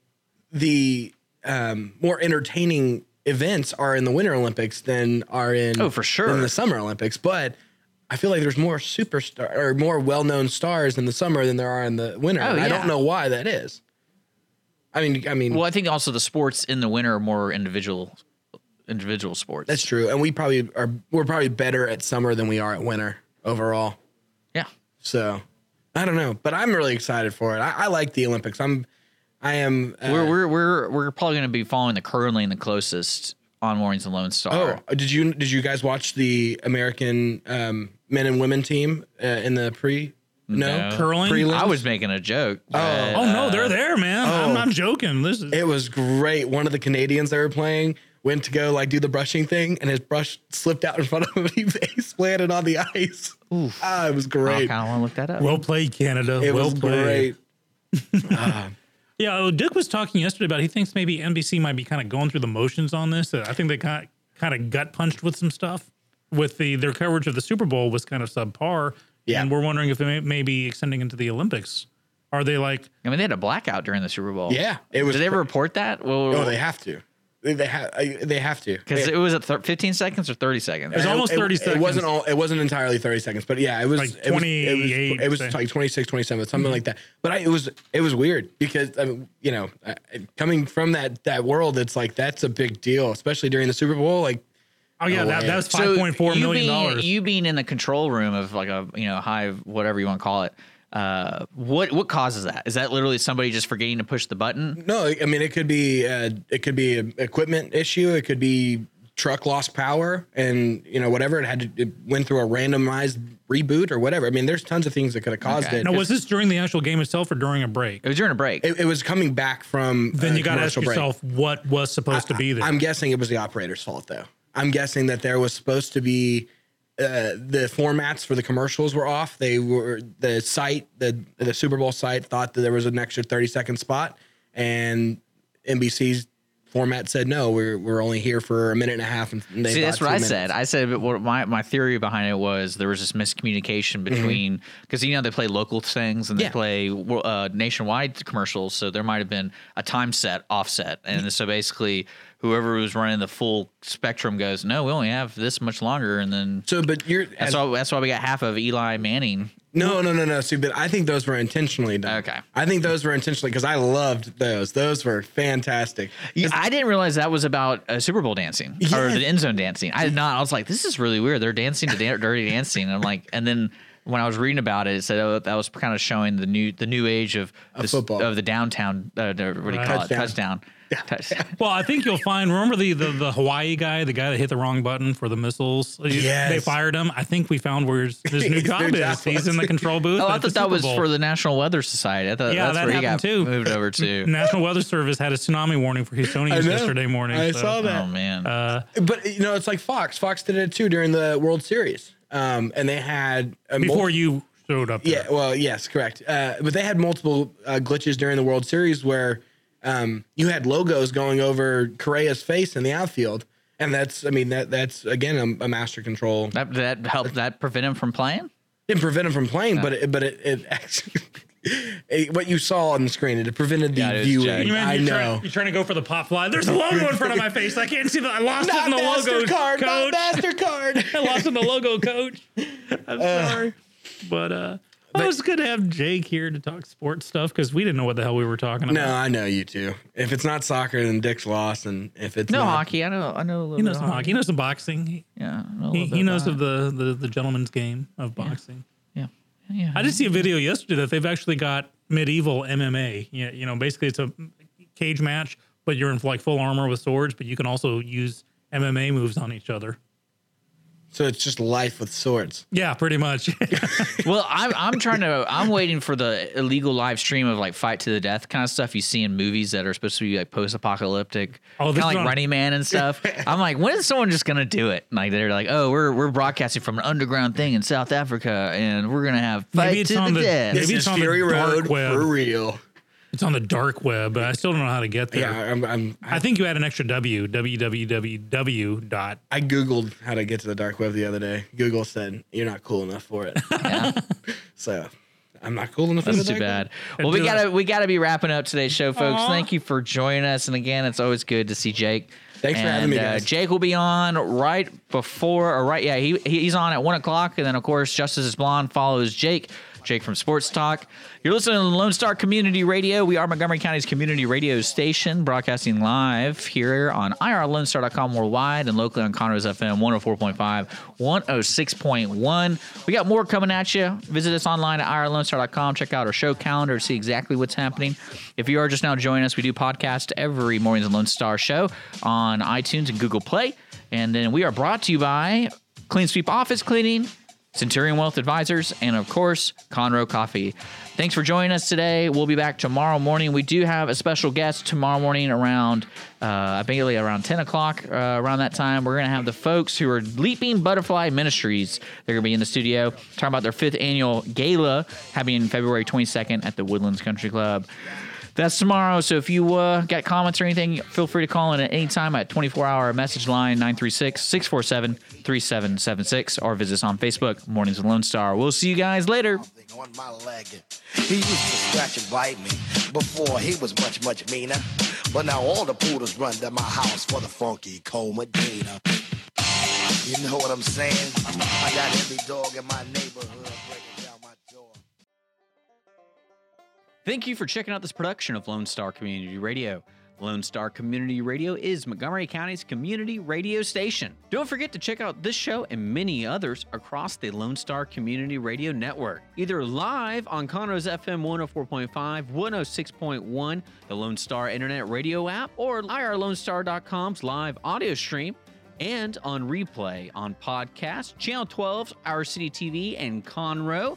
the um, more entertaining events are in the Winter Olympics than are in Oh, for sure. in the Summer Olympics. But I feel like there's more superstar or more well-known stars in the summer than there are in the winter. Oh, and I yeah. don't know why that is. I mean, I mean, well, I think also the sports in the winter are more individual individual sports. that's true, and we probably are. We're probably better at summer than we are at winter overall. yeah. So I don't know, but I'm really excited for it. I, I like the Olympics. I'm, I am. Uh, We're we're we're we're probably going to be following the curling the closest on Mornings and Lone Star. Oh, did you did you guys watch the American um, men and women team uh, in the pre? No, No. Curling? Prelims? I was making a joke. but, Oh no, uh, they're there, man. I'm not joking. This is It was great. One of the Canadians they were playing went to go like do the brushing thing, and his brush slipped out in front of him. and He face planted on the ice. Ah, it was great. I kind of want to look that up. well played, Canada. It well was played. great. Yeah, oh, Dick was talking yesterday about he thinks maybe NBC might be kind of going through the motions on this. Uh, I think they kind of, kind of gut punched with some stuff. With the their coverage of the Super Bowl was kind of subpar. Yeah. and we're wondering if it may, may be extending into the Olympics. Are they like? I mean, they had a blackout during the Super Bowl. Yeah, it was. Did they ever report that? Well, Oh, they have to. They, they have. They have to. because it was at thir- 15 seconds or 30 seconds. It was almost 30 It seconds. wasn't all. It wasn't entirely thirty seconds, but yeah, it was Like it was- It was, 28, it was, like 26, 27, something like that. But I, it was it was weird because I mean, you know, uh, coming from that that world, it's like that's a big deal, especially during the Super Bowl. Like, Oh yeah, that, way. that was So five point four you million being- dollars. You being in the control room of like a you know high whatever you want to call it. Uh, what what causes that? Is that literally somebody just forgetting to push the button? no, I mean, it could be uh, it could be an equipment issue. It could be truck lost power, and you know whatever. It had to it went through a randomized reboot or whatever. I mean, there's tons of things that could have caused Okay. it. now, was this during the actual game itself or during a break? It was during a break. it, it was coming back from then you got to ask commercial break. yourself what was supposed to be there. I'm guessing it was the operator's fault, though. I'm guessing that there was supposed to be uh, the formats for the commercials were off. They were the site, the the Super Bowl site thought that there was an extra 30 second spot, and NBC's format said no. We're we're only here for a minute and a half. And they See, that's what I minutes. said. I said but what my, my theory behind it was there was this miscommunication between because you know they play local things and they Mm-hmm. Yeah. play uh, nationwide commercials, so there might have been a time set offset, and so basically whoever was running the full spectrum goes, no, we only have this much longer, and then So, but you're that's why that's why we got half of Eli Manning. No, no, no, no. But I think those were intentionally done. Okay. I think those were intentionally because I loved those. Those were fantastic. I didn't realize that was about uh, Super Bowl dancing or the end zone dancing. I did not. I was like, this is really weird. They're dancing to dan- Dirty Dancing. And I'm like, and then when I was reading about it, it said oh, that was kind of showing the new the new age of the, s- football. of the downtown. Uh, the, what do you Right. call it? Touchdown. Touchdown. Touchdown. Well, I think you'll find. Remember the, the the Hawaii guy, the guy that hit the wrong button for the missiles. He- Yes. They fired him. I think we found where his, his new job new is. job He's in the control booth. Oh, I thought that Super was Bowl. for the National Weather Society. I thought Yeah, that's that where he got happened too. moved over to. National Weather Service had a tsunami warning for Houstonians yesterday morning. I so- saw that. Oh man. Uh, But you know, it's like Fox. Fox did it too during the World Series, um, and they had a mul- before you showed up. Yeah, there. well, yes, correct. Uh, but they had multiple uh, glitches during the World Series where um, you had logos going over Correa's face in the outfield, and that's, I mean, that that's again a, a master control. that that helped that prevent him from playing. Didn't prevent him from playing, but it, but it, it actually. It- what you saw on the screen, it prevented the Yeah, it was viewing. You mean I you're know. Trying, you're trying to go for the pop fly. There's a logo in front of my face. I can't see that. I lost it in the logo. Mastercard, coach. not Mastercard. I lost in the logo, coach. I'm sorry, but uh, well, it was good to have Jake here to talk sports stuff because we didn't know what the hell we were talking about. no. I know you too. If it's not soccer, then Dick's lost, and if it's No not, hockey. I know. I know a little He knows of some hockey. He knows some boxing. He, Yeah. I know a he, little he knows about of the, the the gentleman's game of boxing. Yeah. Yeah. I did see a video yesterday that they've actually got medieval MMA. You you know, basically it's a cage match, but you're in like full armor with swords, but you can also use MMA moves on each other. So it's just life with swords. Yeah, pretty much. Well, I'm I'm trying to I'm waiting for the illegal live stream of like fight to the death kind of stuff you see in movies that are supposed to be like post apocalyptic, Oh, kind this of like on- Running Man and stuff. I'm like, when is someone just gonna do it? Like they're like, oh, we're we're broadcasting from an underground thing in South Africa, and we're gonna have fight Maybe it's to on the, the- death. maybe it's is on the Fury dark Road web. for real. It's on the dark web, but I still don't know how to get there. Yeah, I'm, I'm, I think you had an extra W, www dot. I googled how to get to the dark web the other day. Google said you're not cool enough for it. Yeah. so I'm not cool enough. for That's too dark bad. web. Well, we gotta we gotta be wrapping up today's show, folks. Aw. Thank you for joining us, and again, it's always good to see Jake. Thanks for having me, uh, guys. Jake will be on right before, or right, yeah, he he's on at one o'clock, and then of course, Justice is Blonde follows Jake. Jake from Sports Talk. You're listening to the Lone Star Community Radio. We are Montgomery County's community radio station, broadcasting live here on IRLoneStar.com worldwide and locally on Conroe's FM 104.5, 106.1. We got more coming at you. Visit us online at IRLoneStar.com. Check out our show calendar to see exactly what's happening. If you are just now joining us, we do podcast every Mornings Lone Star show on iTunes and Google Play. And then we are brought to you by Clean Sweep Office Cleaning, Centurion Wealth Advisors, and of course, Conroe Coffee. Thanks for joining us today. We'll be back tomorrow morning. We do have a special guest tomorrow morning around, uh, I think around 10 o'clock, uh, around that time. We're going to have the folks who are Leaping Butterfly Ministries. They're going to be in the studio talking about their fifth annual gala happening February 22nd at the Woodlands Country Club. That's tomorrow. So if you uh, got comments or anything, feel free to call in at any time at 24 hour message line 936 647 3776 or visit us on Facebook, Mornings with Lone Star. We'll see you guys later. on my leg. He used to scratch and bite me before he was much, much meaner. But now all the poodles run to my house for the funky cold Medina. You know what I'm saying? I got every dog in my neighborhood Thank you for checking out this production of Lone Star Community Radio. Lone Star Community Radio is Montgomery County's community radio station. Don't forget to check out this show and many others across the Lone Star Community Radio Network, either live on Conroe's FM 104.5, 106.1, the Lone Star Internet Radio app, or IRLoneStar.com's live audio stream and on replay on podcast, Channel 12's Our City TV and Conroe,